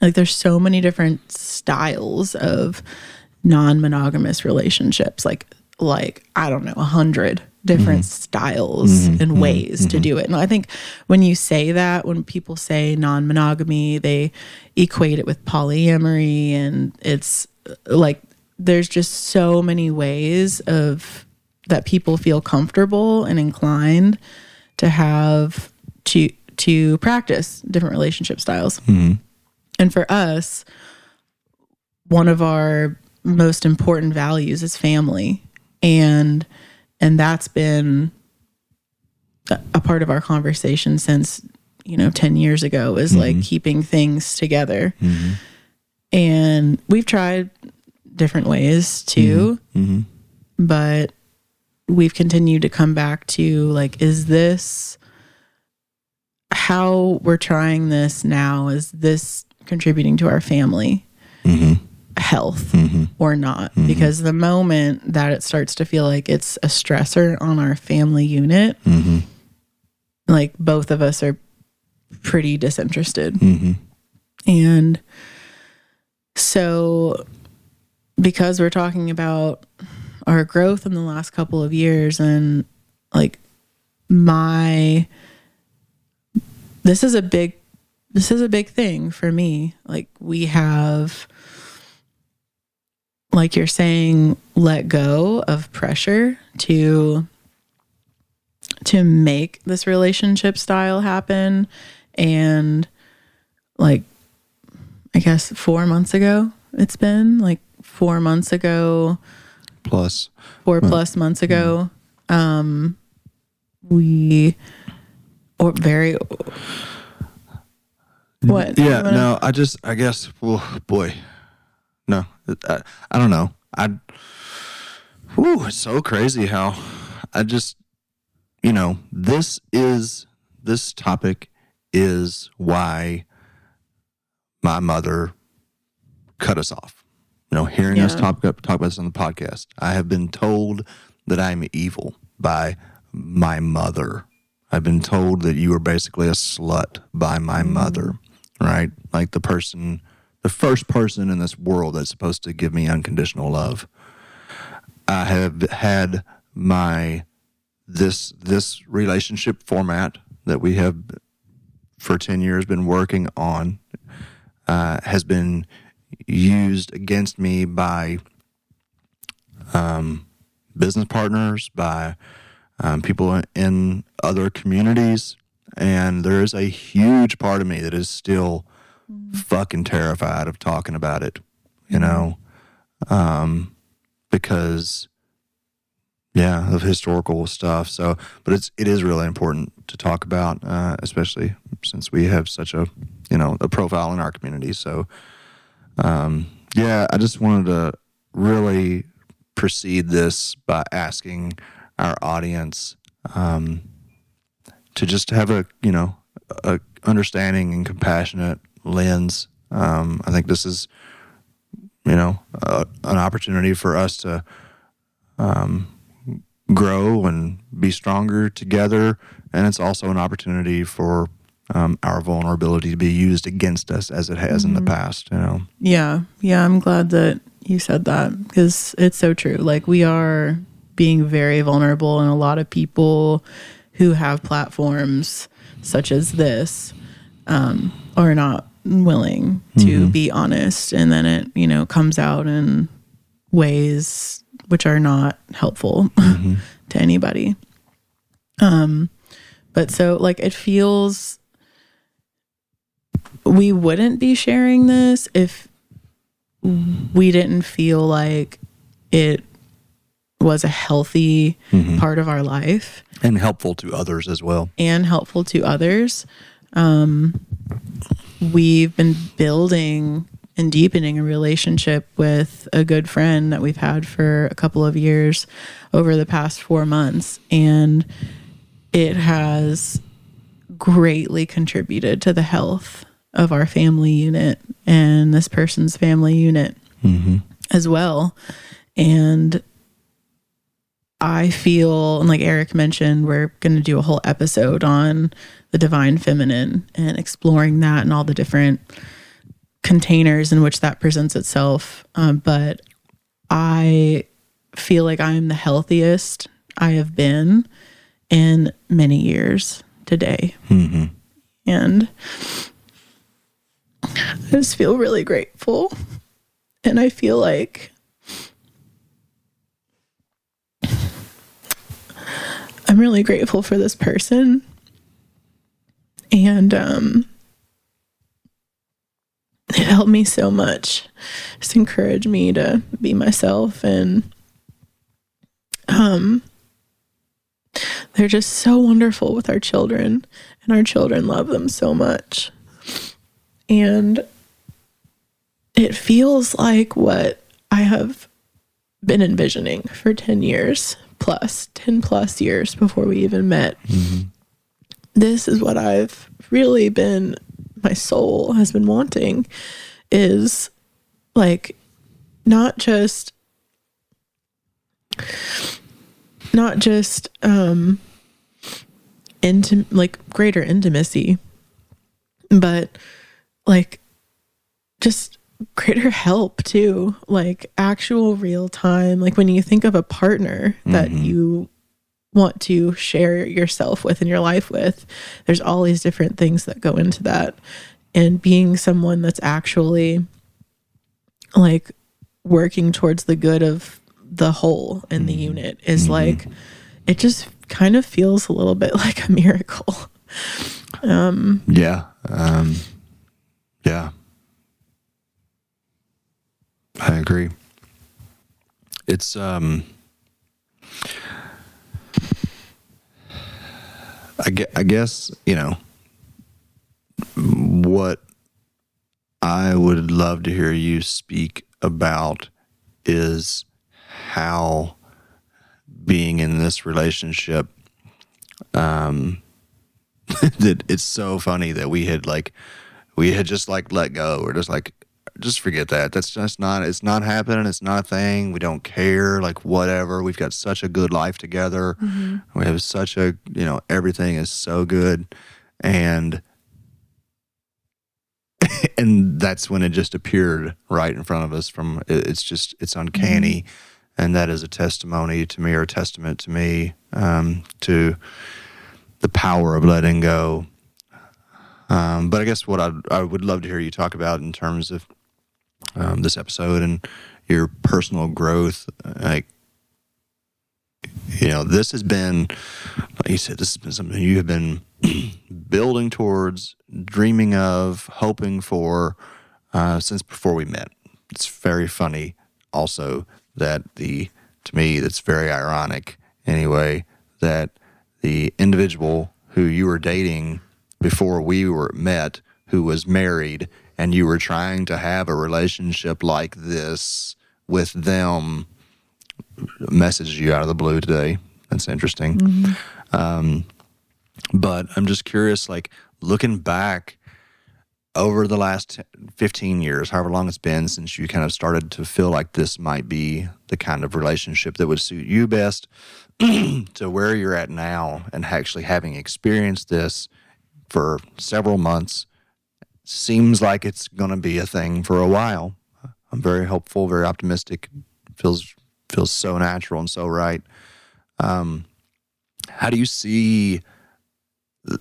S1: like there's so many different styles of non-monogamous relationships like like i don't know a hundred different mm-hmm. styles mm-hmm. and mm-hmm. ways mm-hmm. to do it. And I think when you say that, when people say non monogamy, they equate it with polyamory. And it's like there's just so many ways of that people feel comfortable and inclined to have to to practice different relationship styles. Mm-hmm. And for us, one of our most important values is family. And and that's been a part of our conversation since you know 10 years ago is mm-hmm. like keeping things together mm-hmm. and we've tried different ways too mm-hmm. mm-hmm. but we've continued to come back to like is this how we're trying this now is this contributing to our family mm-hmm health mm-hmm. or not mm-hmm. because the moment that it starts to feel like it's a stressor on our family unit mm-hmm. like both of us are pretty disinterested mm-hmm. and so because we're talking about our growth in the last couple of years and like my this is a big this is a big thing for me. Like we have like you're saying, let go of pressure to to make this relationship style happen. And like I guess 4 months ago it's been like 4 months ago
S2: plus.
S1: 4 plus months ago um we or very what?
S2: yeah no i just i guess well boy. No, I, I don't know. I, whew, it's so crazy how I just, you know, this is, this topic is why my mother cut us off. You know, hearing us talk talk about this on the podcast, I have been told that I'm evil by my mother. I've been told that you are basically a slut by my mother, right? Like the person, the first person in this world that's supposed to give me unconditional love. I have had my this this relationship format that we have for 10 years been working on uh, has been used against me by um, business partners, by um, people in other communities. And there is a huge part of me that is still fucking terrified of talking about it, you know, um, because yeah, of historical stuff. So, but it's it is really important to talk about, uh, especially since we have such a you know a profile in our community. So, um, yeah, I just wanted to really precede this by asking our audience um, to just have a you know a understanding and compassionate lens. Um, I think this is you know uh, an opportunity for us to um, grow and be stronger together. And it's also an opportunity for um, our vulnerability to be used against us as it has in the past. You know,
S1: Yeah. Yeah. I'm glad that you said that because it's so true. Like, we are being very vulnerable, and a lot of people who have platforms such as this um, are not willing to be honest. And then it, you know, comes out in ways which are not helpful to anybody. Um, but so, like, it feels we wouldn't be sharing this if we didn't feel like it was a healthy part of our life
S2: and helpful to others as well.
S1: and helpful to others. Um, we've been building and deepening a relationship with a good friend that we've had for a couple of years over the past four months. And it has greatly contributed to the health of our family unit and this person's family unit as well. And I feel, and like Eric mentioned, we're going to do a whole episode on the divine feminine and exploring that and all the different containers in which that presents itself. Um, but I feel like I am the healthiest I have been in many years today. And I just feel really grateful. And I feel like I'm really grateful for this person. And um it helped me so much. Just encouraged me to be myself and um they're just so wonderful with our children and our children love them so much. And it feels like what I have been envisioning for 10 years plus, 10 plus years before we even met. This is what I've really been, my soul has been wanting is like not just, not just, um, into like greater intimacy, but like just greater help too like actual real time like when you think of a partner that you want to share yourself with in your life with there's all these different things that go into that. And being someone that's actually like working towards the good of the whole in the unit is like it just kind of feels a little bit like a miracle.
S2: Um Yeah. Um, yeah. I agree. It's um I guess, I guess, you know, what I would love to hear you speak about is how being in this relationship um that it's so funny that we had like we had just like let go or just like just forget that. That's just not. It's not happening. It's not a thing. We don't care. Like whatever. We've got such a good life together. We have such a you know everything is so good, and and that's when it just appeared right in front of us. From it's just it's uncanny, and that is a testimony to me or a testament to me um, to the power of letting go. Um, but I guess what I'd, I would love to hear you talk about in terms of um, this episode and your personal growth, like you know, this has been, like you said, this has been something you have been building towards, dreaming of, hoping for uh, since before we met. It's very funny, also that the to me that's very ironic anyway that the individual who you were dating before we were met, who was married, and you were trying to have a relationship like this with them, messaged you out of the blue today. That's interesting. Um, but I'm just curious, like looking back over the last 15 years, however long it's been since you kind of started to feel like this might be the kind of relationship that would suit you best to where you're at now and actually having experienced this for several months seems like it's going to be a thing for a while. I'm very hopeful, very optimistic. Feels feels so natural and so right. Um, how do you see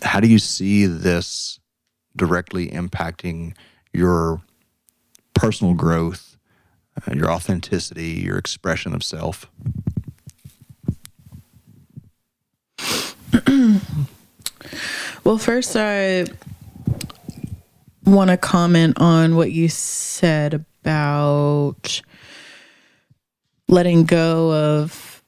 S2: how do you see this directly impacting your personal growth, uh, your authenticity, your expression of self?
S1: Well, first, I want to comment on what you said about letting go of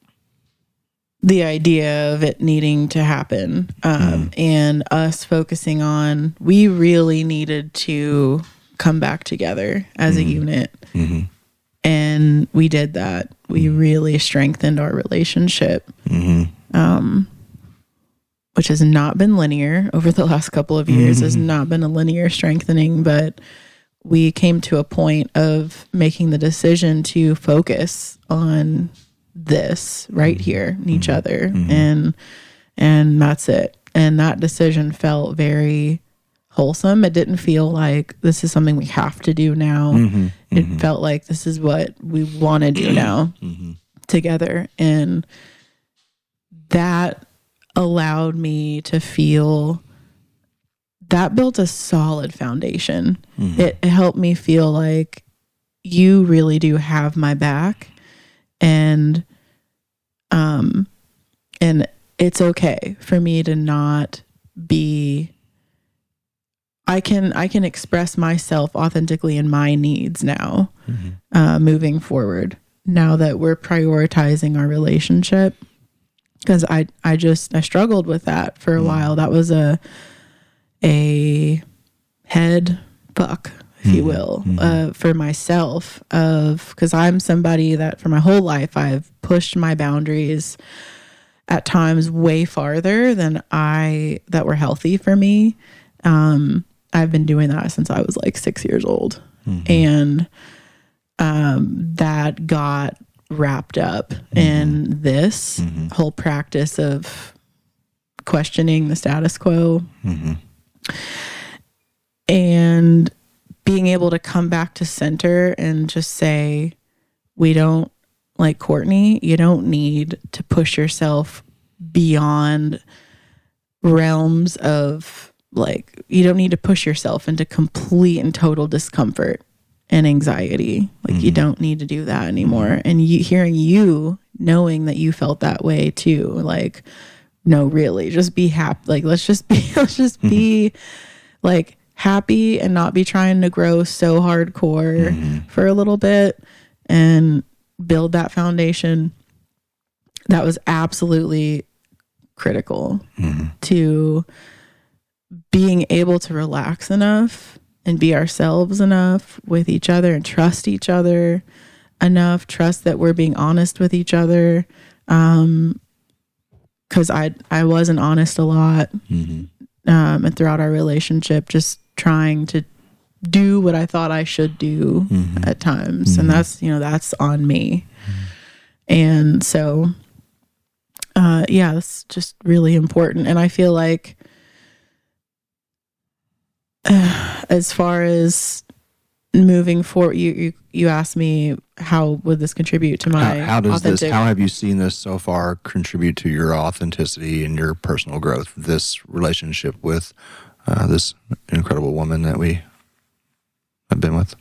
S1: the idea of it needing to happen um, hmm. and us focusing on we really needed to come back together as a hmm. unit. Mm-hmm. And we did that. We hmm. really strengthened our relationship mm-hmm. um, which has not been linear over the last couple of years, has mm-hmm. not been a linear strengthening, but we came to a point of making the decision to focus on this right mm-hmm. here in each mm-hmm. other and and that's it. And that decision felt very wholesome. It didn't feel like this is something we have to do now. It felt like this is what we want to do now together and that allowed me to feel that built a solid foundation. It helped me feel like you really do have my back and um and it's okay for me to not be I can I can express myself authentically in my needs now uh moving forward. Now that we're prioritizing our relationship because I I just I struggled with that for a while. That was a a head fuck, if you will, uh, for myself. Of because I'm somebody that for my whole life I've pushed my boundaries at times way farther than I that were healthy for me. Um, I've been doing that since I was like six years old, and um, that got wrapped up mm-hmm. in this mm-hmm. whole practice of questioning the status quo. Mm-hmm. And being able to come back to center and just say, we don't like Courtney, you don't need to push yourself beyond realms of like, you don't need to push yourself into complete and total discomfort and anxiety. Like, you mm-hmm. don't need to do that mm-hmm. anymore. And you, hearing you knowing that you felt that way too, like, no, really, just be happy. Like, let's just be, let's just mm-hmm. be like happy and not be trying to grow so hardcore for a little bit and build that foundation. That was absolutely critical to being able to relax enough and be ourselves enough with each other and trust each other enough, trust that we're being honest with each other. Um, cause I, I wasn't honest a lot um, and throughout our relationship, just trying to do what I thought I should do at times. And that's, you know, that's on me. And so, uh, yeah, that's just really important. And I feel like, uh, as far as moving forward, you, you, you asked me how would this contribute to my
S2: How, how does
S1: authentic
S2: this? How have you seen this so far contribute to your authenticity and your personal growth? This relationship with uh, this incredible woman that we have been with.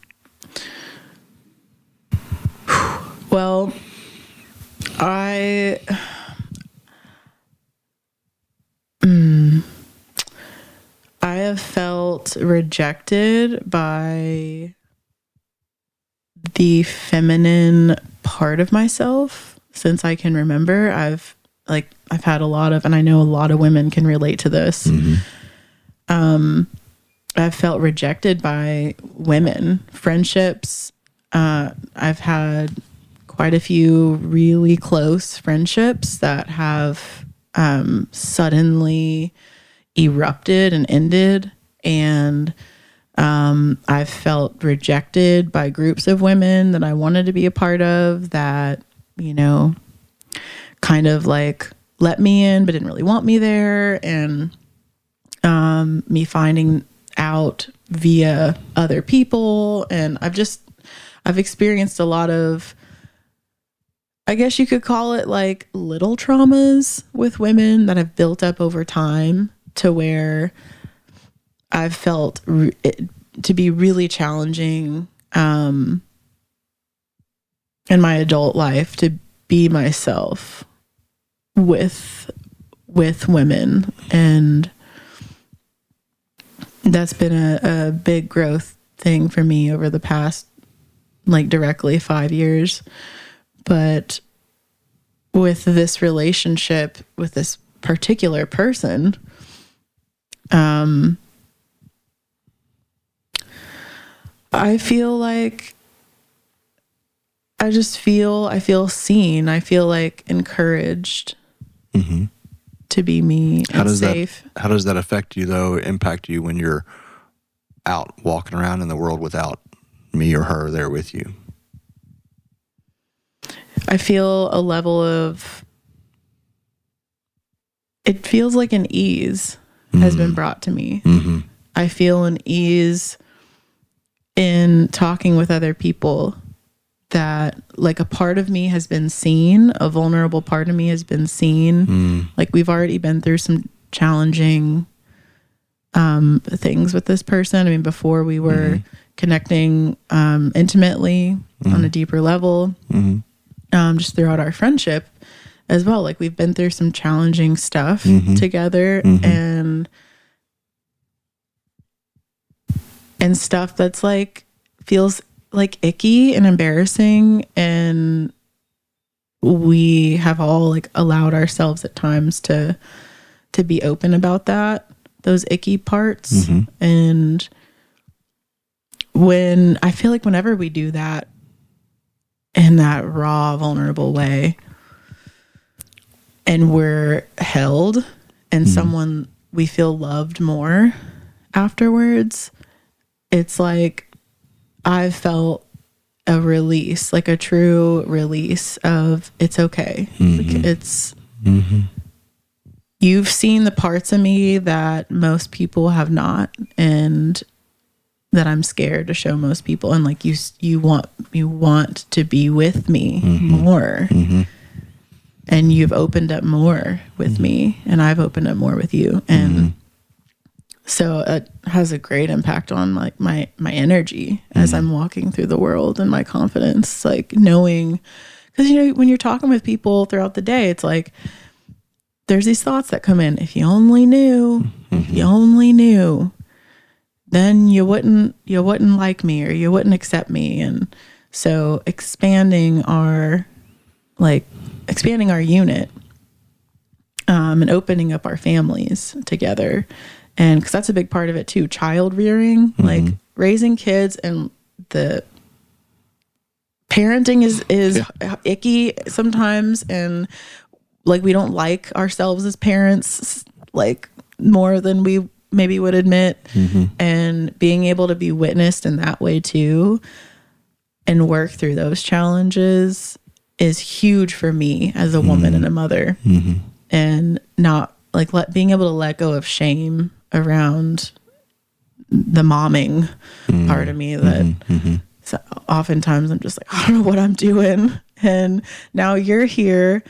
S1: Well, I. Mm. I have felt rejected by the feminine part of myself since I can remember. I've like I've had a lot of and I know a lot of women can relate to this. Um I've felt rejected by women, friendships. Uh I've had quite a few really close friendships that have um suddenly erupted and ended. And um, I've felt rejected by groups of women that I wanted to be a part of that, you know, kind of like let me in but didn't really want me there. And um, me finding out via other people. And I've just I've experienced a lot of I guess you could call it like little traumas with women that have built up over time to where I've felt re- it to be really challenging um, in my adult life to be myself with with women. And that's been a, a big growth thing for me over the past like directly five years. But with this relationship with this particular person um I feel like I just feel I feel seen. I feel like encouraged to be me
S2: How
S1: and
S2: does
S1: safe.
S2: that? How does that affect you though? Impact you when you're out walking around in the world without me or her there with you?
S1: I feel a level of it feels like an ease has been brought to me.
S2: Mm-hmm.
S1: I feel an ease in talking with other people that like a part of me has been seen, a vulnerable part of me has been seen. Like we've already been through some challenging um things with this person. I mean before we were connecting um intimately on a deeper level. Um just throughout our friendship as well. Like we've been through some challenging stuff mm-hmm. together mm-hmm. and and stuff that's like feels like icky and embarrassing. And we have all like allowed ourselves at times to to be open about that those icky parts. Mm-hmm. And when i feel like whenever we do that in that raw vulnerable way and we're held and mm-hmm. someone we feel loved more afterwards it's like I've felt a release, like a true release of it's okay. Like mm-hmm. it's mm-hmm. you've seen the parts of me that most people have not, and that I'm scared to show most people. And like you, you want you want to be with me more, and you've opened up more with mm-hmm. me, and I've opened up more with you, and mm-hmm. so it has a great impact on like my my energy as mm-hmm. i'm walking through the world and my confidence like knowing because you know when you're talking with people throughout the day it's like there's these thoughts that come in if you only knew if you only knew then you wouldn't you wouldn't like me or you wouldn't accept me. And so expanding our like expanding our unit um, and opening up our families together. And because that's a big part of it too child rearing like raising kids and the parenting is is icky sometimes. And like we don't like ourselves as parents like more than we maybe would admit.
S2: Mm-hmm.
S1: and being able to be witnessed in that way too and work through those challenges is huge for me as a woman and a mm-hmm. mother. Mm-hmm. And not like let being able to let go of shame around the momming mm-hmm. part of me that so oftentimes I'm just like I don't know what I'm doing. And now you're here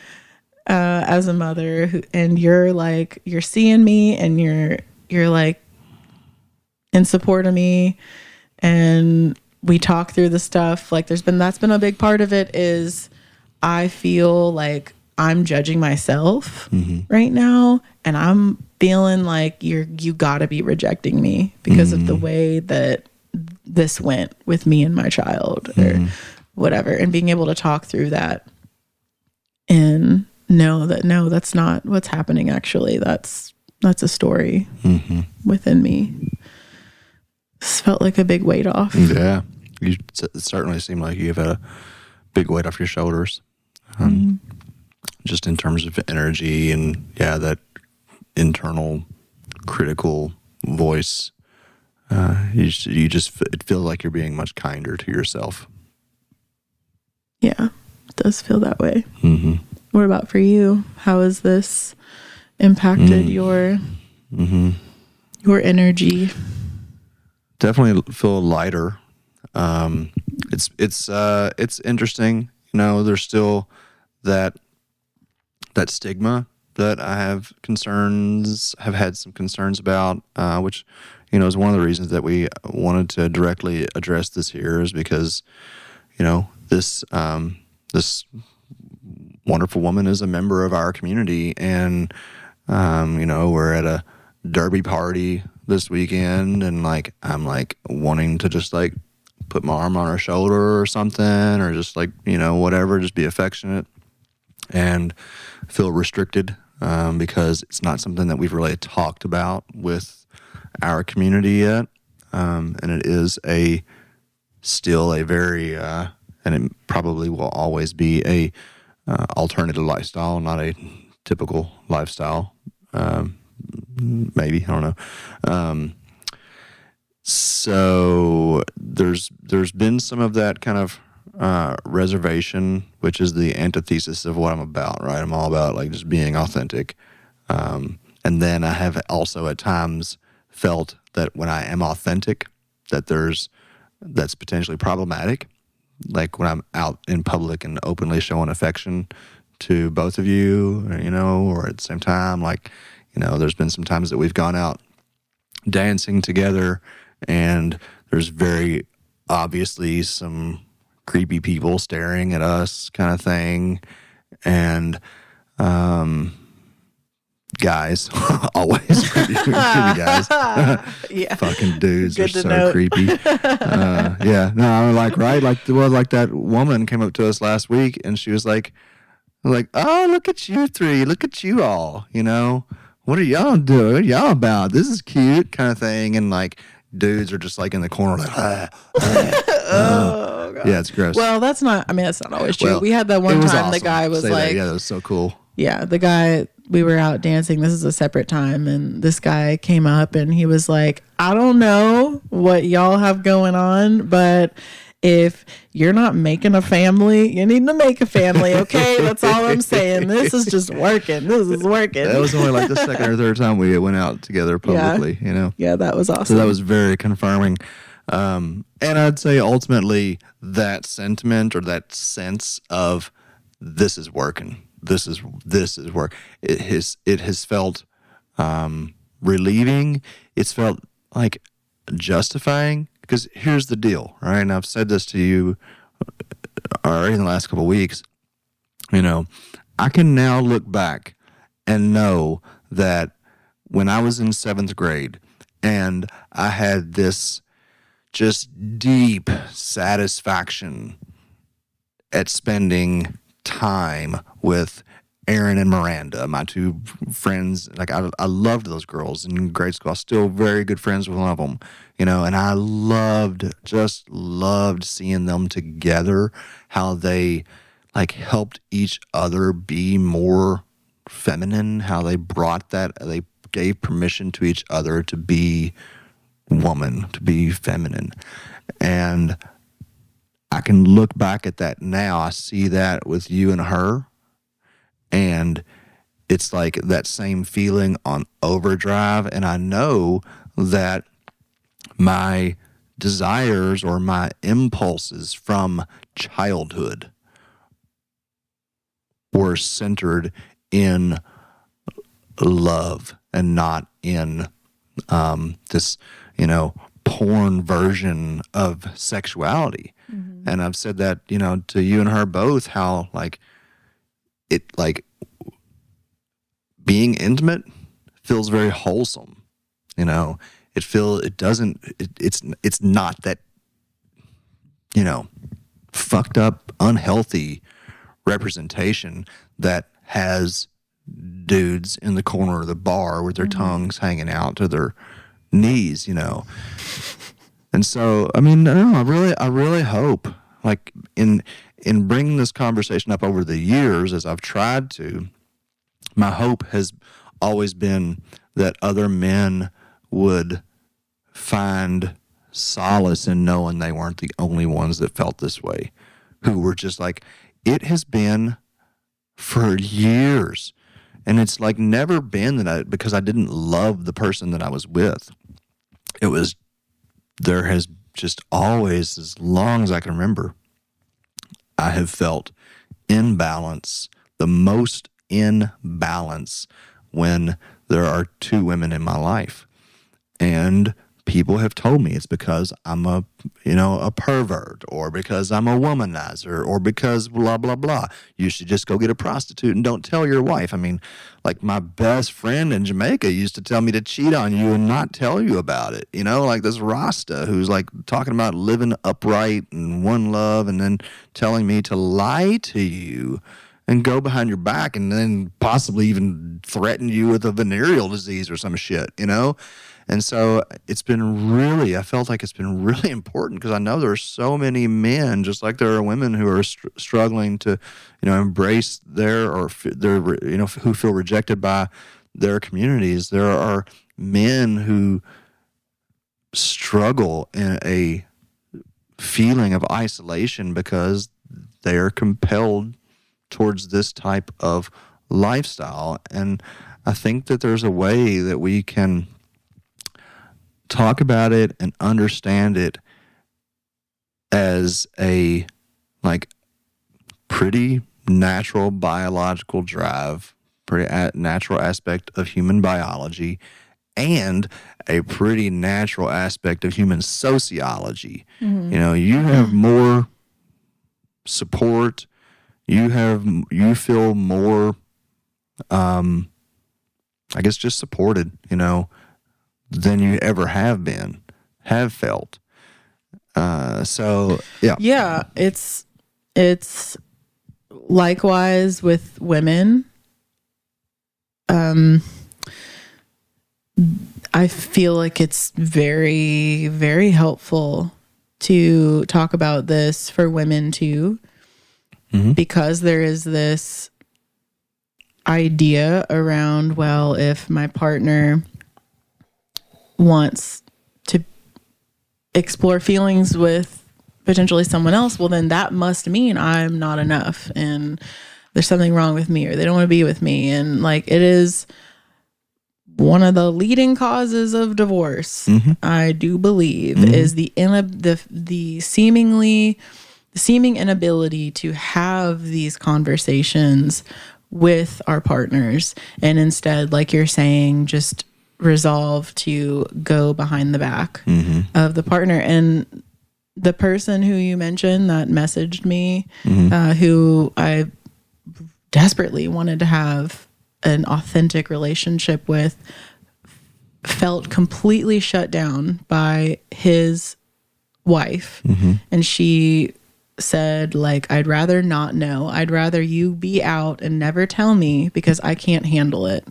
S1: uh, as a mother who, and you're like you're seeing me and you're you're like in support of me. And we talk through the stuff. Like there's been that's been a big part of it is i feel like i'm judging myself mm-hmm. right now and i'm feeling like you're you gotta be rejecting me because of the mm-hmm. way that this went with me and my child or mm-hmm. whatever. And being able to talk through that and know that no that's not what's happening actually. That's that's a story within me. This felt like a big weight off.
S2: Yeah, you certainly seem like you've had a big weight off your shoulders, um, just in terms of energy and yeah, that internal critical voice. Uh, you just, you just it feels like you're being much kinder to yourself.
S1: yeah it does feel that way
S2: Mm-hmm.
S1: what about for you how has this impacted your
S2: Mm-hmm.
S1: your energy
S2: definitely feel lighter. Um, it's it's uh, it's interesting. You know, there's still that that stigma that I have concerns have had some concerns about, uh, which you know is one of the reasons that we wanted to directly address this here is because you know this um, this wonderful woman is a member of our community and um, you know we're at a derby party this weekend and like i'm like wanting to just like put my arm on her shoulder or something or just like you know whatever just be affectionate and feel restricted um, because it's not something that we've really talked about with our community yet um, and it is a still a very uh, and it probably will always be a uh, alternative lifestyle not a typical lifestyle um, maybe I don't know. Um, so there's there's been some of that kind of uh, reservation, which is the antithesis of what I'm about. Right, I'm all about like just being authentic. Um, and then I have also at times felt that when I am authentic, that there's that's potentially problematic. Like when I'm out in public and openly showing affection to both of you, you know, or at the same time, like you know, there's been some times that we've gone out dancing together, and there's very obviously some creepy people staring at us, kind of thing, and um, guys, always creepy, creepy guys.
S1: yeah.
S2: Fucking dudes
S1: Good
S2: are so creepy. uh, yeah, no, I'm like right, like well, like that woman came up to us last week, and she was like, like, oh, look at you three, look at you all, you know, what are y'all doing? What are y'all about? This is cute, kind of thing, and like dudes are just like in the corner, like, ah, ah, ah. yeah, it's gross.
S1: well that's not i mean that's not always true
S2: Well,
S1: we had that
S2: it
S1: one
S2: was
S1: time the guy was
S2: Say that.
S1: like
S2: yeah, that was so cool.
S1: yeah, the guy we were out dancing. This is a separate time, and this guy came up and he was like, "I don't know what y'all have going on, but." If you're not making a family, you need to make a family, okay? That's all I'm saying. This is just working. This is working.
S2: That was only like the second or third time we went out together
S1: Yeah.
S2: publicly, you know.
S1: yeah, that was awesome.
S2: So that was very confirming. Um, and I'd say ultimately that sentiment or that sense of this is working, this is this is work. It has it has felt um, relieving. It's felt like justifying because here's the deal, right? And I've said this to you already in the last couple weeks. You know, I can now look back and know that when I was in seventh grade and I had this just deep satisfaction at spending time with Aaron and Miranda, my two friends. Like I, I loved those girls in grade school. I was still very good friends with one of them, you know, and I loved, just loved seeing them together, how they like helped each other be more feminine, how they brought that, they gave permission to each other to be woman, to be feminine. And I can look back at that now. I see that with you and her. And it's like that same feeling on overdrive. And I know that my desires or my impulses from childhood were centered in love and not in um, this, you know, porn version of sexuality. And I've said that, you know, to you and her both, how like it, like being intimate feels very wholesome. You know, it feel it doesn't. It, it's it's not that you know fucked up, unhealthy representation that has dudes in the corner of the bar with their mm-hmm. tongues hanging out to their knees. You know, and so I mean, no, I really, I really hope like in in bringing this conversation up over the years as I've tried to my hope has always been that other men would find solace in knowing they weren't the only ones that felt this way, who were just like, it has been for years. And it's like never been that I, because I didn't love the person that I was with. It was, there has just always, as long as I can remember, I have felt imbalance, the most in balance when there are two women in my life. And people have told me it's because I'm a, you know, a pervert or because I'm a womanizer or because blah, blah, blah. You should just go get a prostitute and don't tell your wife. I mean, like my best friend in Jamaica used to tell me to cheat on you and not tell you about it. You know, like this Rasta who's like talking about living upright and one love and then telling me to lie to you and go behind your back and then possibly even threaten you with a venereal disease or some shit, you know? And so it's been really, I felt like it's been really important because I know there are so many men, just like there are women who are str- struggling to, you know, embrace their or f- their, you know, who feel rejected by their communities. There are men who struggle in a feeling of isolation because they are compelled towards this type of lifestyle. And I think that there's a way that we can talk about it and understand it as a like pretty natural biological drive, pretty a- natural aspect of human biology, and a pretty natural aspect of human sociology. You know, you have more support. You have you feel more um i guess just supported you know than you ever have been have felt. Uh so yeah.
S1: Yeah, it's it's likewise with women. Um I feel like it's very very helpful to talk about this for women too because there is this idea around well if my partner wants to explore feelings with potentially someone else, well, then that must mean I'm not enough and there's something wrong with me or they don't want to be with me. And like it is one of the leading causes of divorce, mm-hmm. I do believe, mm-hmm. is the, inab- the the seemingly the seeming inability to have these conversations with our partners. And instead like you're saying just resolve to go behind the back mm-hmm. of the partner. And the person who you mentioned that messaged me mm-hmm. uh, who i desperately wanted to have an authentic relationship with felt completely shut down by his wife. Mm-hmm. And she said like i'd rather not know. I'd rather you be out and never tell me because i can't handle it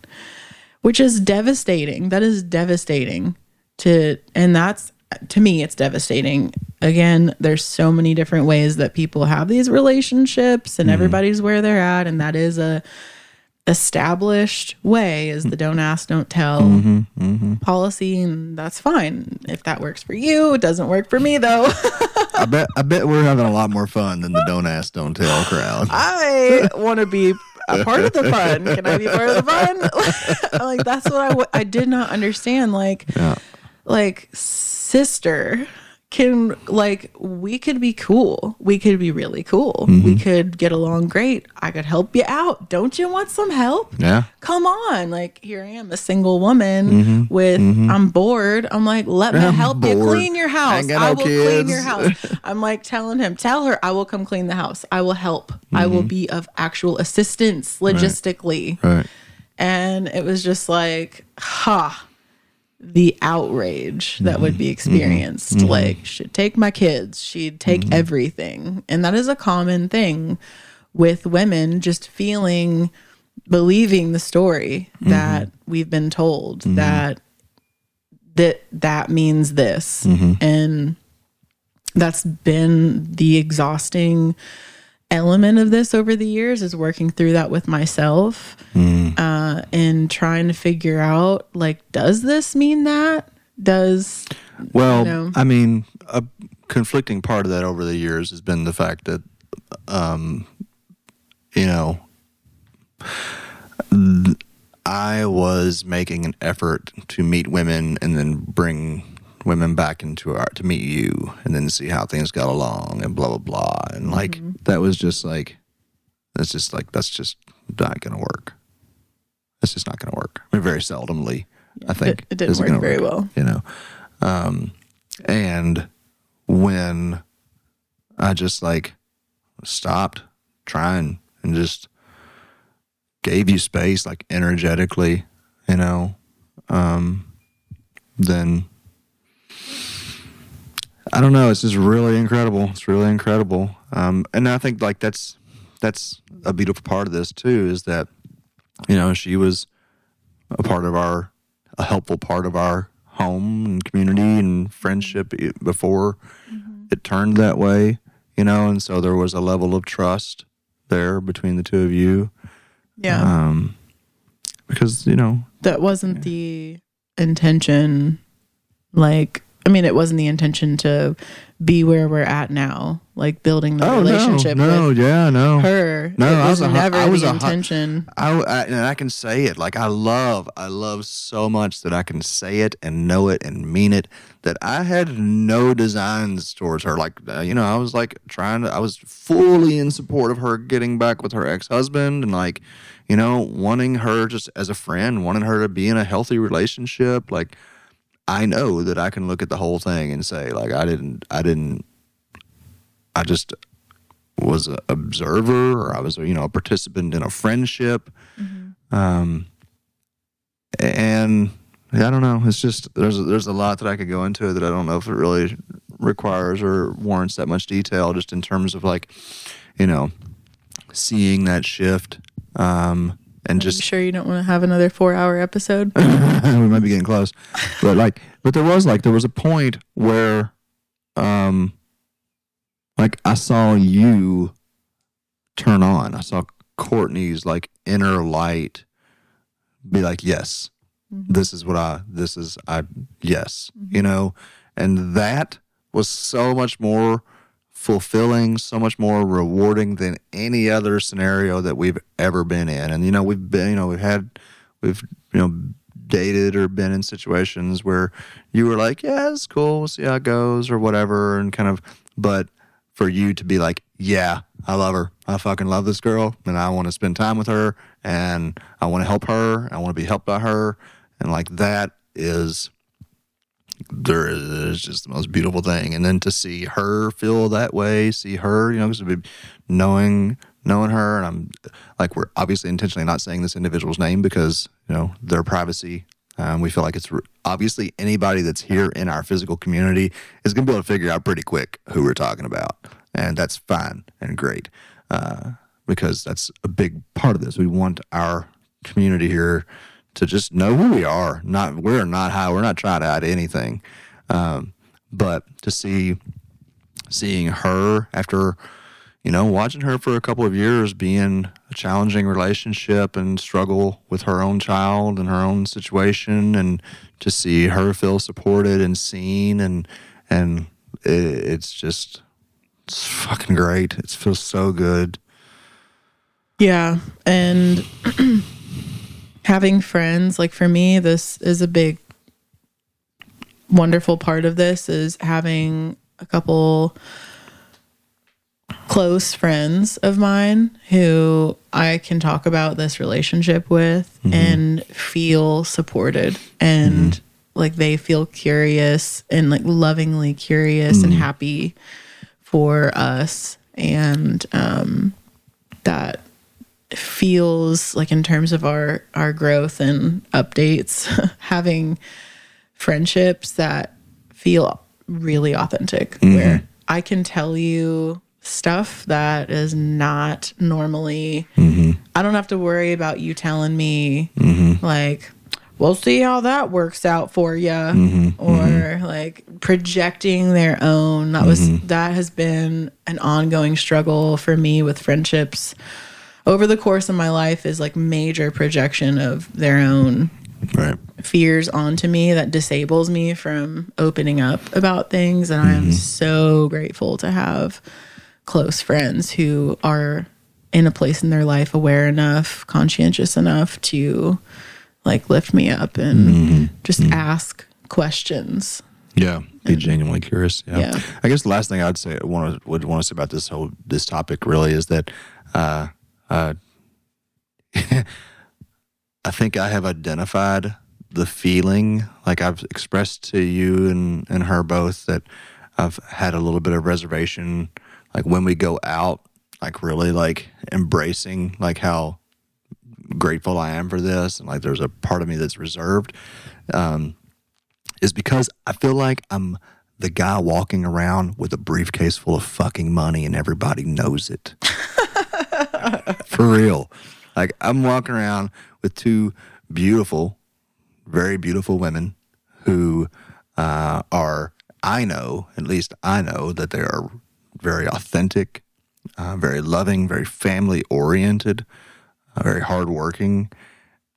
S1: which is devastating that is devastating to and that's to me it's devastating again there's so many different ways that people have these relationships and everybody's where they're at and that is a established way is the don't ask, don't tell
S2: Mm-hmm,
S1: policy, and that's fine. If that works for you, it doesn't work for me though.
S2: I bet I bet we're having a lot more fun than the don't ask, don't tell crowd.
S1: I want to be a part of the fun. Can I be part of the fun? like that's what I w- I did not understand. Like,
S2: Yeah.
S1: like sister can like we could be cool. We could be really cool.
S2: Mm-hmm.
S1: We could get along great. I could help you out. Don't you want some help?
S2: Yeah.
S1: Come on. Like here I am, a single woman
S2: Mm-hmm.
S1: with I'm bored. I'm like, let me
S2: I'm
S1: help you clean your house. I
S2: no
S1: will clean your house. I'm like telling him, tell her I will come clean the house. I will help. I will be of actual assistance logistically.
S2: Right.
S1: And it was just like, ha, the outrage that would mm-hmm. be mm-hmm. experienced. Mm-hmm. Like, she'd take my kids, she'd take everything. And that is a common thing with women just feeling, believing the story that we've been told that that that means this. And that's been the exhausting element of this over the years is working through that with myself uh, and trying to figure out like does this mean that does
S2: Well,
S1: know?
S2: I mean, a conflicting part of that over the years has been the fact that, um, you know, th- I was making an effort to meet women and then bring women back into our to meet you and then see how things got along and blah blah blah and like that was just like that's just like that's just not gonna work. That's just not gonna work. I mean, very seldomly, I think
S1: it didn't work very well.
S2: You know, um, and when I just like stopped trying and just gave you space, like energetically, you know, um, then I don't know. It's just really incredible. It's really incredible. Um, and I think like that's that's a beautiful part of this too is that you know she was a part of our a helpful part of our home and community and friendship before it turned that way you know and so there was a level of trust there between the two of you
S1: yeah
S2: um because you know
S1: that wasn't the intention like i mean it wasn't the intention to be where we're at now like building the relationship
S2: Oh, no.
S1: with
S2: yeah no.
S1: her.
S2: No,
S1: it
S2: I
S1: was,
S2: was a
S1: never
S2: I was
S1: the intention.
S2: I, I and I can say it like I love I love so much that I can say it and know it and mean it that I had no designs towards her. Like uh, you know I was like trying to I was fully in support of her getting back with her ex-husband and like you know wanting her just as a friend wanting her to be in a healthy relationship like I know that I can look at the whole thing and say like I didn't I didn't I just was an observer or I was you know a participant in a friendship. Um, and I don't know. It's just there's there's a lot that I could go into that I don't know if it really requires or warrants that much detail. Just in terms of like, you know, seeing that shift. Um, and
S1: I'm
S2: just
S1: sure you don't want to have another four hour episode
S2: we might be getting close, but like, but there was like there was a point where, um, like I saw you turn on. I saw Courtney's like inner light be like, yes, this is what I. This is I. Yes, you know, and that was so much more fulfilling, so much more rewarding than any other scenario that we've ever been in. And you know, we've been, you know, we've had, we've, you know, dated or been in situations where you were like, yeah, it's cool, we'll see how it goes or whatever, and kind of, but for you to be like, yeah, I love her, I fucking love this girl, and I want to spend time with her, and I want to help her, I want to be helped by her, and like that is there is just the most beautiful thing. And then to see her feel that way, see her, you know, because knowing knowing her, and I'm like we're obviously intentionally not saying this individual's name because you know their privacy. Um, we feel like it's re- obviously anybody that's here in our physical community is going to be able to figure out pretty quick who we're talking about, and that's fine and great uh, because that's a big part of this. We want our community here to just know who we are. Not we're not high. We're not trying to hide anything. Um, but to see seeing her after you know, watching her for a couple of years be in a challenging relationship and struggle with her own child and her own situation, and to see her feel supported and seen, and and it, it's just it's fucking great. It feels so good.
S1: Yeah. And having friends, like for me, this is a big, wonderful part of this is having a couple close friends of mine who I can talk about this relationship with mm-hmm. and feel supported and mm-hmm. like they feel curious and like lovingly curious and mm-hmm. happy for us. And um that feels like in terms of our our growth and updates having friendships that feel really authentic mm-hmm. where i can tell you stuff that is not normally. Mm-hmm. I don't have to worry about you telling me mm-hmm. like we'll see how that works out for you or like projecting their own. That was that has been an ongoing struggle for me with friendships over the course of my life is like major projection of their own
S2: Right.
S1: fears onto me that disables me from opening up about things and I am mm-hmm. so grateful to have close friends who are in a place in their life aware enough, conscientious enough to like lift me up and mm-hmm. just mm-hmm. ask questions.
S2: Yeah, be genuinely curious. Yeah.
S1: Yeah.
S2: I guess the last thing I'd say, want to, would want to say about this whole this topic really is that, uh, uh, I think I have identified the feeling, like I've expressed to you and and her both that I've had a little bit of reservation, like when we go out, like really like embracing like how grateful I am for this, and like there's a part of me that's reserved. Um, is because I feel like I'm the guy walking around with a briefcase full of fucking money and everybody knows it. For real. Like I'm walking around with two beautiful, very beautiful women who uh, are, I know, at least I know that they are very authentic, uh, very loving, very family oriented, uh, very hardworking.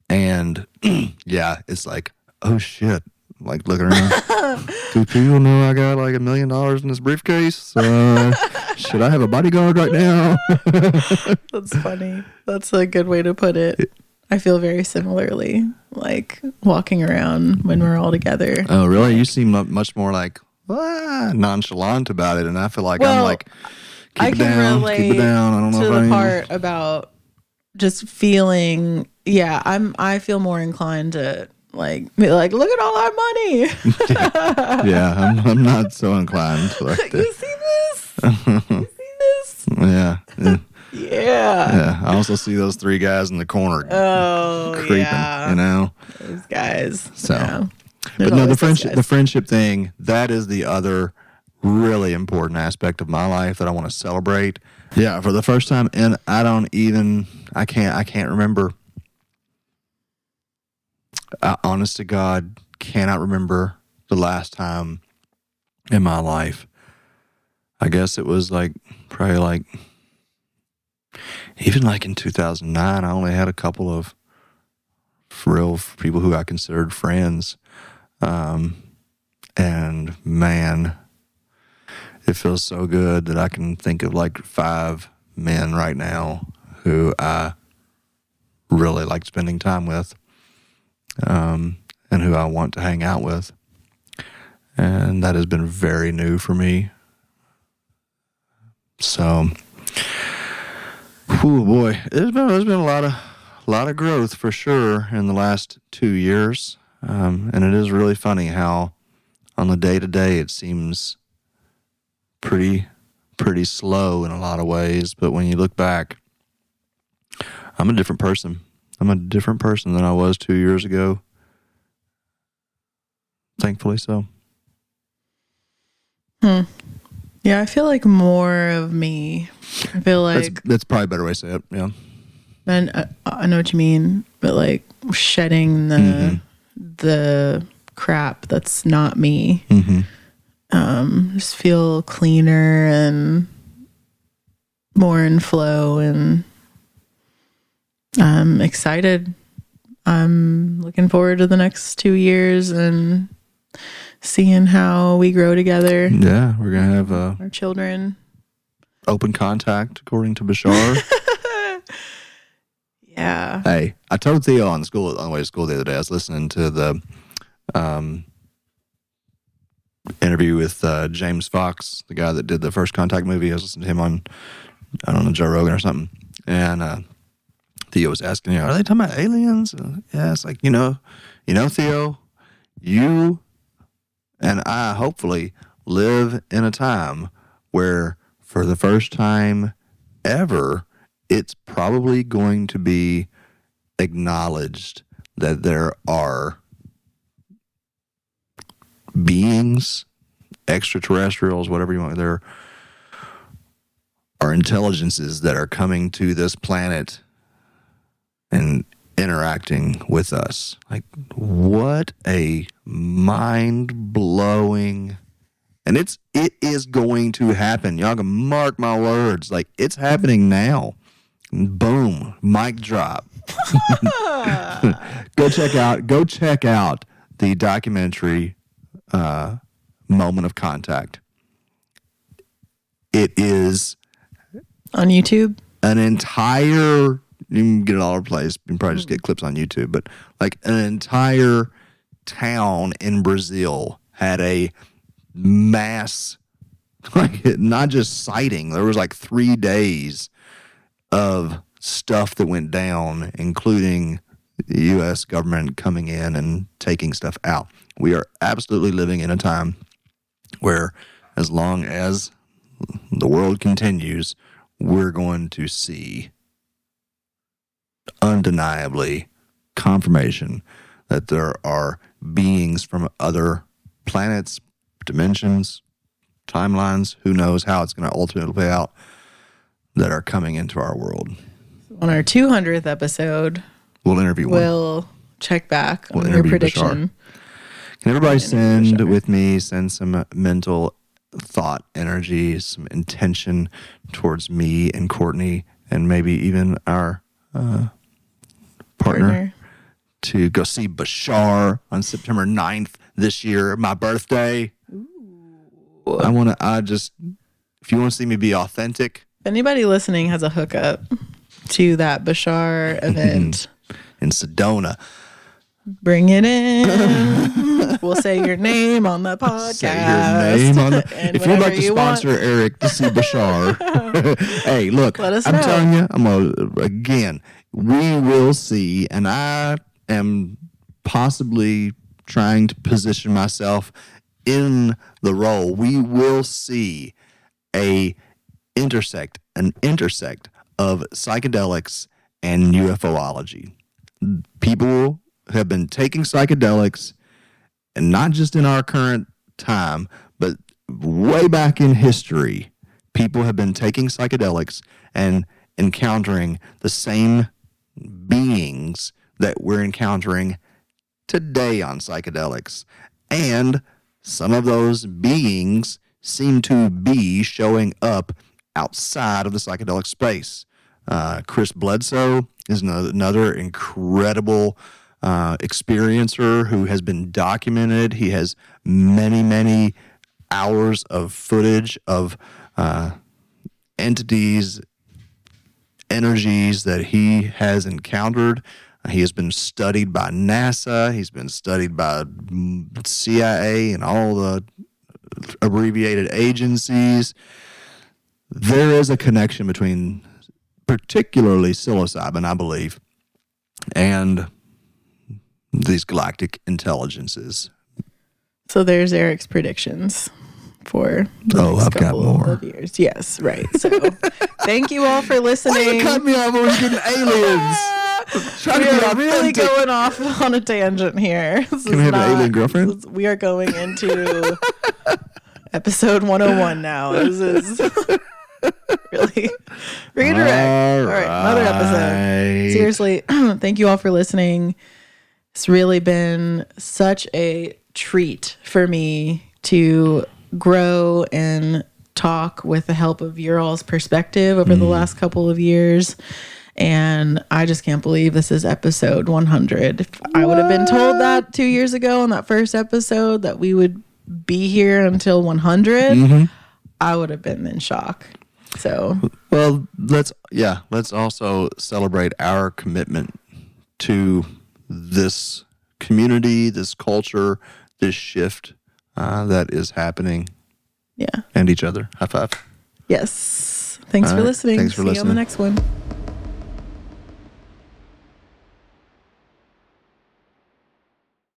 S2: And yeah, it's like, oh shit. Like looking around. Do people know I got like a million dollars in this briefcase? Uh, should I have a bodyguard right now?
S1: That's funny. That's a good way to put it. I feel very similarly, like walking around when we're all together.
S2: oh, really? You seem much more like ah, nonchalant about it, and I feel like I'm like, keep
S1: I
S2: it
S1: can
S2: down,
S1: relate
S2: keep it down. I don't know
S1: to
S2: if
S1: the
S2: I
S1: part about just feeling. Yeah, I'm. I feel more inclined to like be like, look at all our money.
S2: Yeah, I'm, I'm not so inclined to like
S1: you see this? you see this?
S2: Yeah, yeah,
S1: Yeah.
S2: yeah. I also see those three guys in the corner
S1: Oh
S2: creeping.
S1: yeah,
S2: You know.
S1: those guys.
S2: So-
S1: yeah.
S2: but no, the friendship, the friendship thing, that is the other really important aspect of my life that I want to celebrate. Yeah, for the first time, and I don't even, I can't, I can't remember. I, honest to God, cannot remember the last time in my life. I guess it was like probably like even like in 2009. I only had a couple of real people who I considered friends. Um, and man, it feels so good that I can think of like five men right now who I really like spending time with, um, and who I want to hang out with. And that has been very new for me. So, oh boy, there's been there's been a lot of lot of growth for sure in the last two years, um, and it is really funny how on the day to day it seems pretty pretty slow in a lot of ways, but when you look back, I'm a different person. I'm a different person than I was two years ago. Thankfully, so. Hmm.
S1: Yeah, I feel like more of me. I feel
S2: That's
S1: like,
S2: that's probably a better way to say it. Yeah.
S1: and I, I know what you mean, but like shedding the
S2: Mm-hmm.
S1: the crap that's not me.
S2: Mm-hmm.
S1: Um, just feel cleaner and more in flow and I'm excited. I'm looking forward to the next two years and seeing how we grow together,
S2: Yeah, we're gonna have uh,
S1: our children.
S2: open contact according to Bashar.
S1: Yeah.
S2: hey, I told Theo on school on the way to school the other day. I was listening to the um, interview with uh, James Fox, the guy that did the first Contact movie. I was listening to him on I don't know Joe Rogan or something, and uh, Theo was asking, are they talking about aliens? And, yeah, it's like you know, you know, Theo, you and I hopefully live in a time where, for the first time ever, it's probably going to be acknowledged that there are beings, extraterrestrials, whatever you want, there are intelligences that are coming to this planet and interacting with us. Like, what a mind blowing. And it's it is going to happen. Y'all can mark my words. Like it's happening now. Boom. Mic drop. go check out go check out the documentary uh, Moment of Contact. It is
S1: On YouTube.
S2: an entire you can get it all over the place. You can probably just get clips on YouTube, but like an entire town in Brazil had a mass like not just sighting. There was like three days of stuff that went down, including the US government coming in and taking stuff out. We are absolutely living in a time where as long as the world continues, we're going to see undeniably confirmation that there are beings from other planets, dimensions, timelines, who knows how it's going to ultimately play out, that are coming into our world.
S1: On our 200th episode,
S2: We'll interview one.
S1: we'll check back
S2: We'll
S1: on your
S2: interview Bashar.
S1: prediction.
S2: Can everybody send
S1: Bashar.
S2: with me, send some mental thought, energy, some intention towards me and Courtney, and maybe even our uh, partner,
S1: Partner.
S2: to go see Bashar on September 9th this year, my birthday. I want to, I just, if you want to see me be authentic
S1: If anybody listening has a hookup to that Bashar event,
S2: in Sedona,
S1: bring it in. we'll say your name on the podcast.
S2: say your name on the, if you'd like to
S1: you want-
S2: sponsor Eric to see Bashar, hey, look,
S1: Let us
S2: I'm
S1: know.
S2: telling you, I'm gonna, again, we will see, and I am possibly trying to position myself in the role. We will see a intersect, an intersect of psychedelics and UFOlogy. People have been taking psychedelics and not just in our current time, but way back in history, people have been taking psychedelics and encountering the same beings that we're encountering today on psychedelics. And some of those beings seem to be showing up outside of the psychedelic space. Uh, Chris Bledsoe is another incredible uh, experiencer who has been documented. He has many, many hours of footage of uh, entities, energies that he has encountered. He has been studied by NASA. He's been studied by CIA and all the abbreviated agencies. There is a connection between, particularly psilocybin, I believe, and these galactic intelligences.
S1: So there's Eric's predictions for
S2: Oh, I've got more.
S1: years. Yes, right. So thank you all for listening.
S2: cut me off when we're getting aliens. Trying
S1: we
S2: to be
S1: are really
S2: authentic.
S1: going off on a tangent here. This
S2: Can we have an alien girlfriend?
S1: this We are going into episode 101 now. This is really redirect. All right, another episode.
S2: right.
S1: Seriously, thank you all for listening. It's really been such a treat for me to grow and talk with the help of your all's perspective over the mm. last couple of years. And I just can't believe this is episode 100. If I would have been told that two years ago on that first episode that we would be here until 100, mm-hmm. I would have been in shock. So,
S2: Well, let's yeah, let's also celebrate our commitment to this community, this culture, this shift uh, that is happening,
S1: yeah.
S2: and each other. High five.
S1: Yes. Thanks
S2: All
S1: for
S2: right.
S1: listening.
S2: Thanks for
S1: See you on the next one.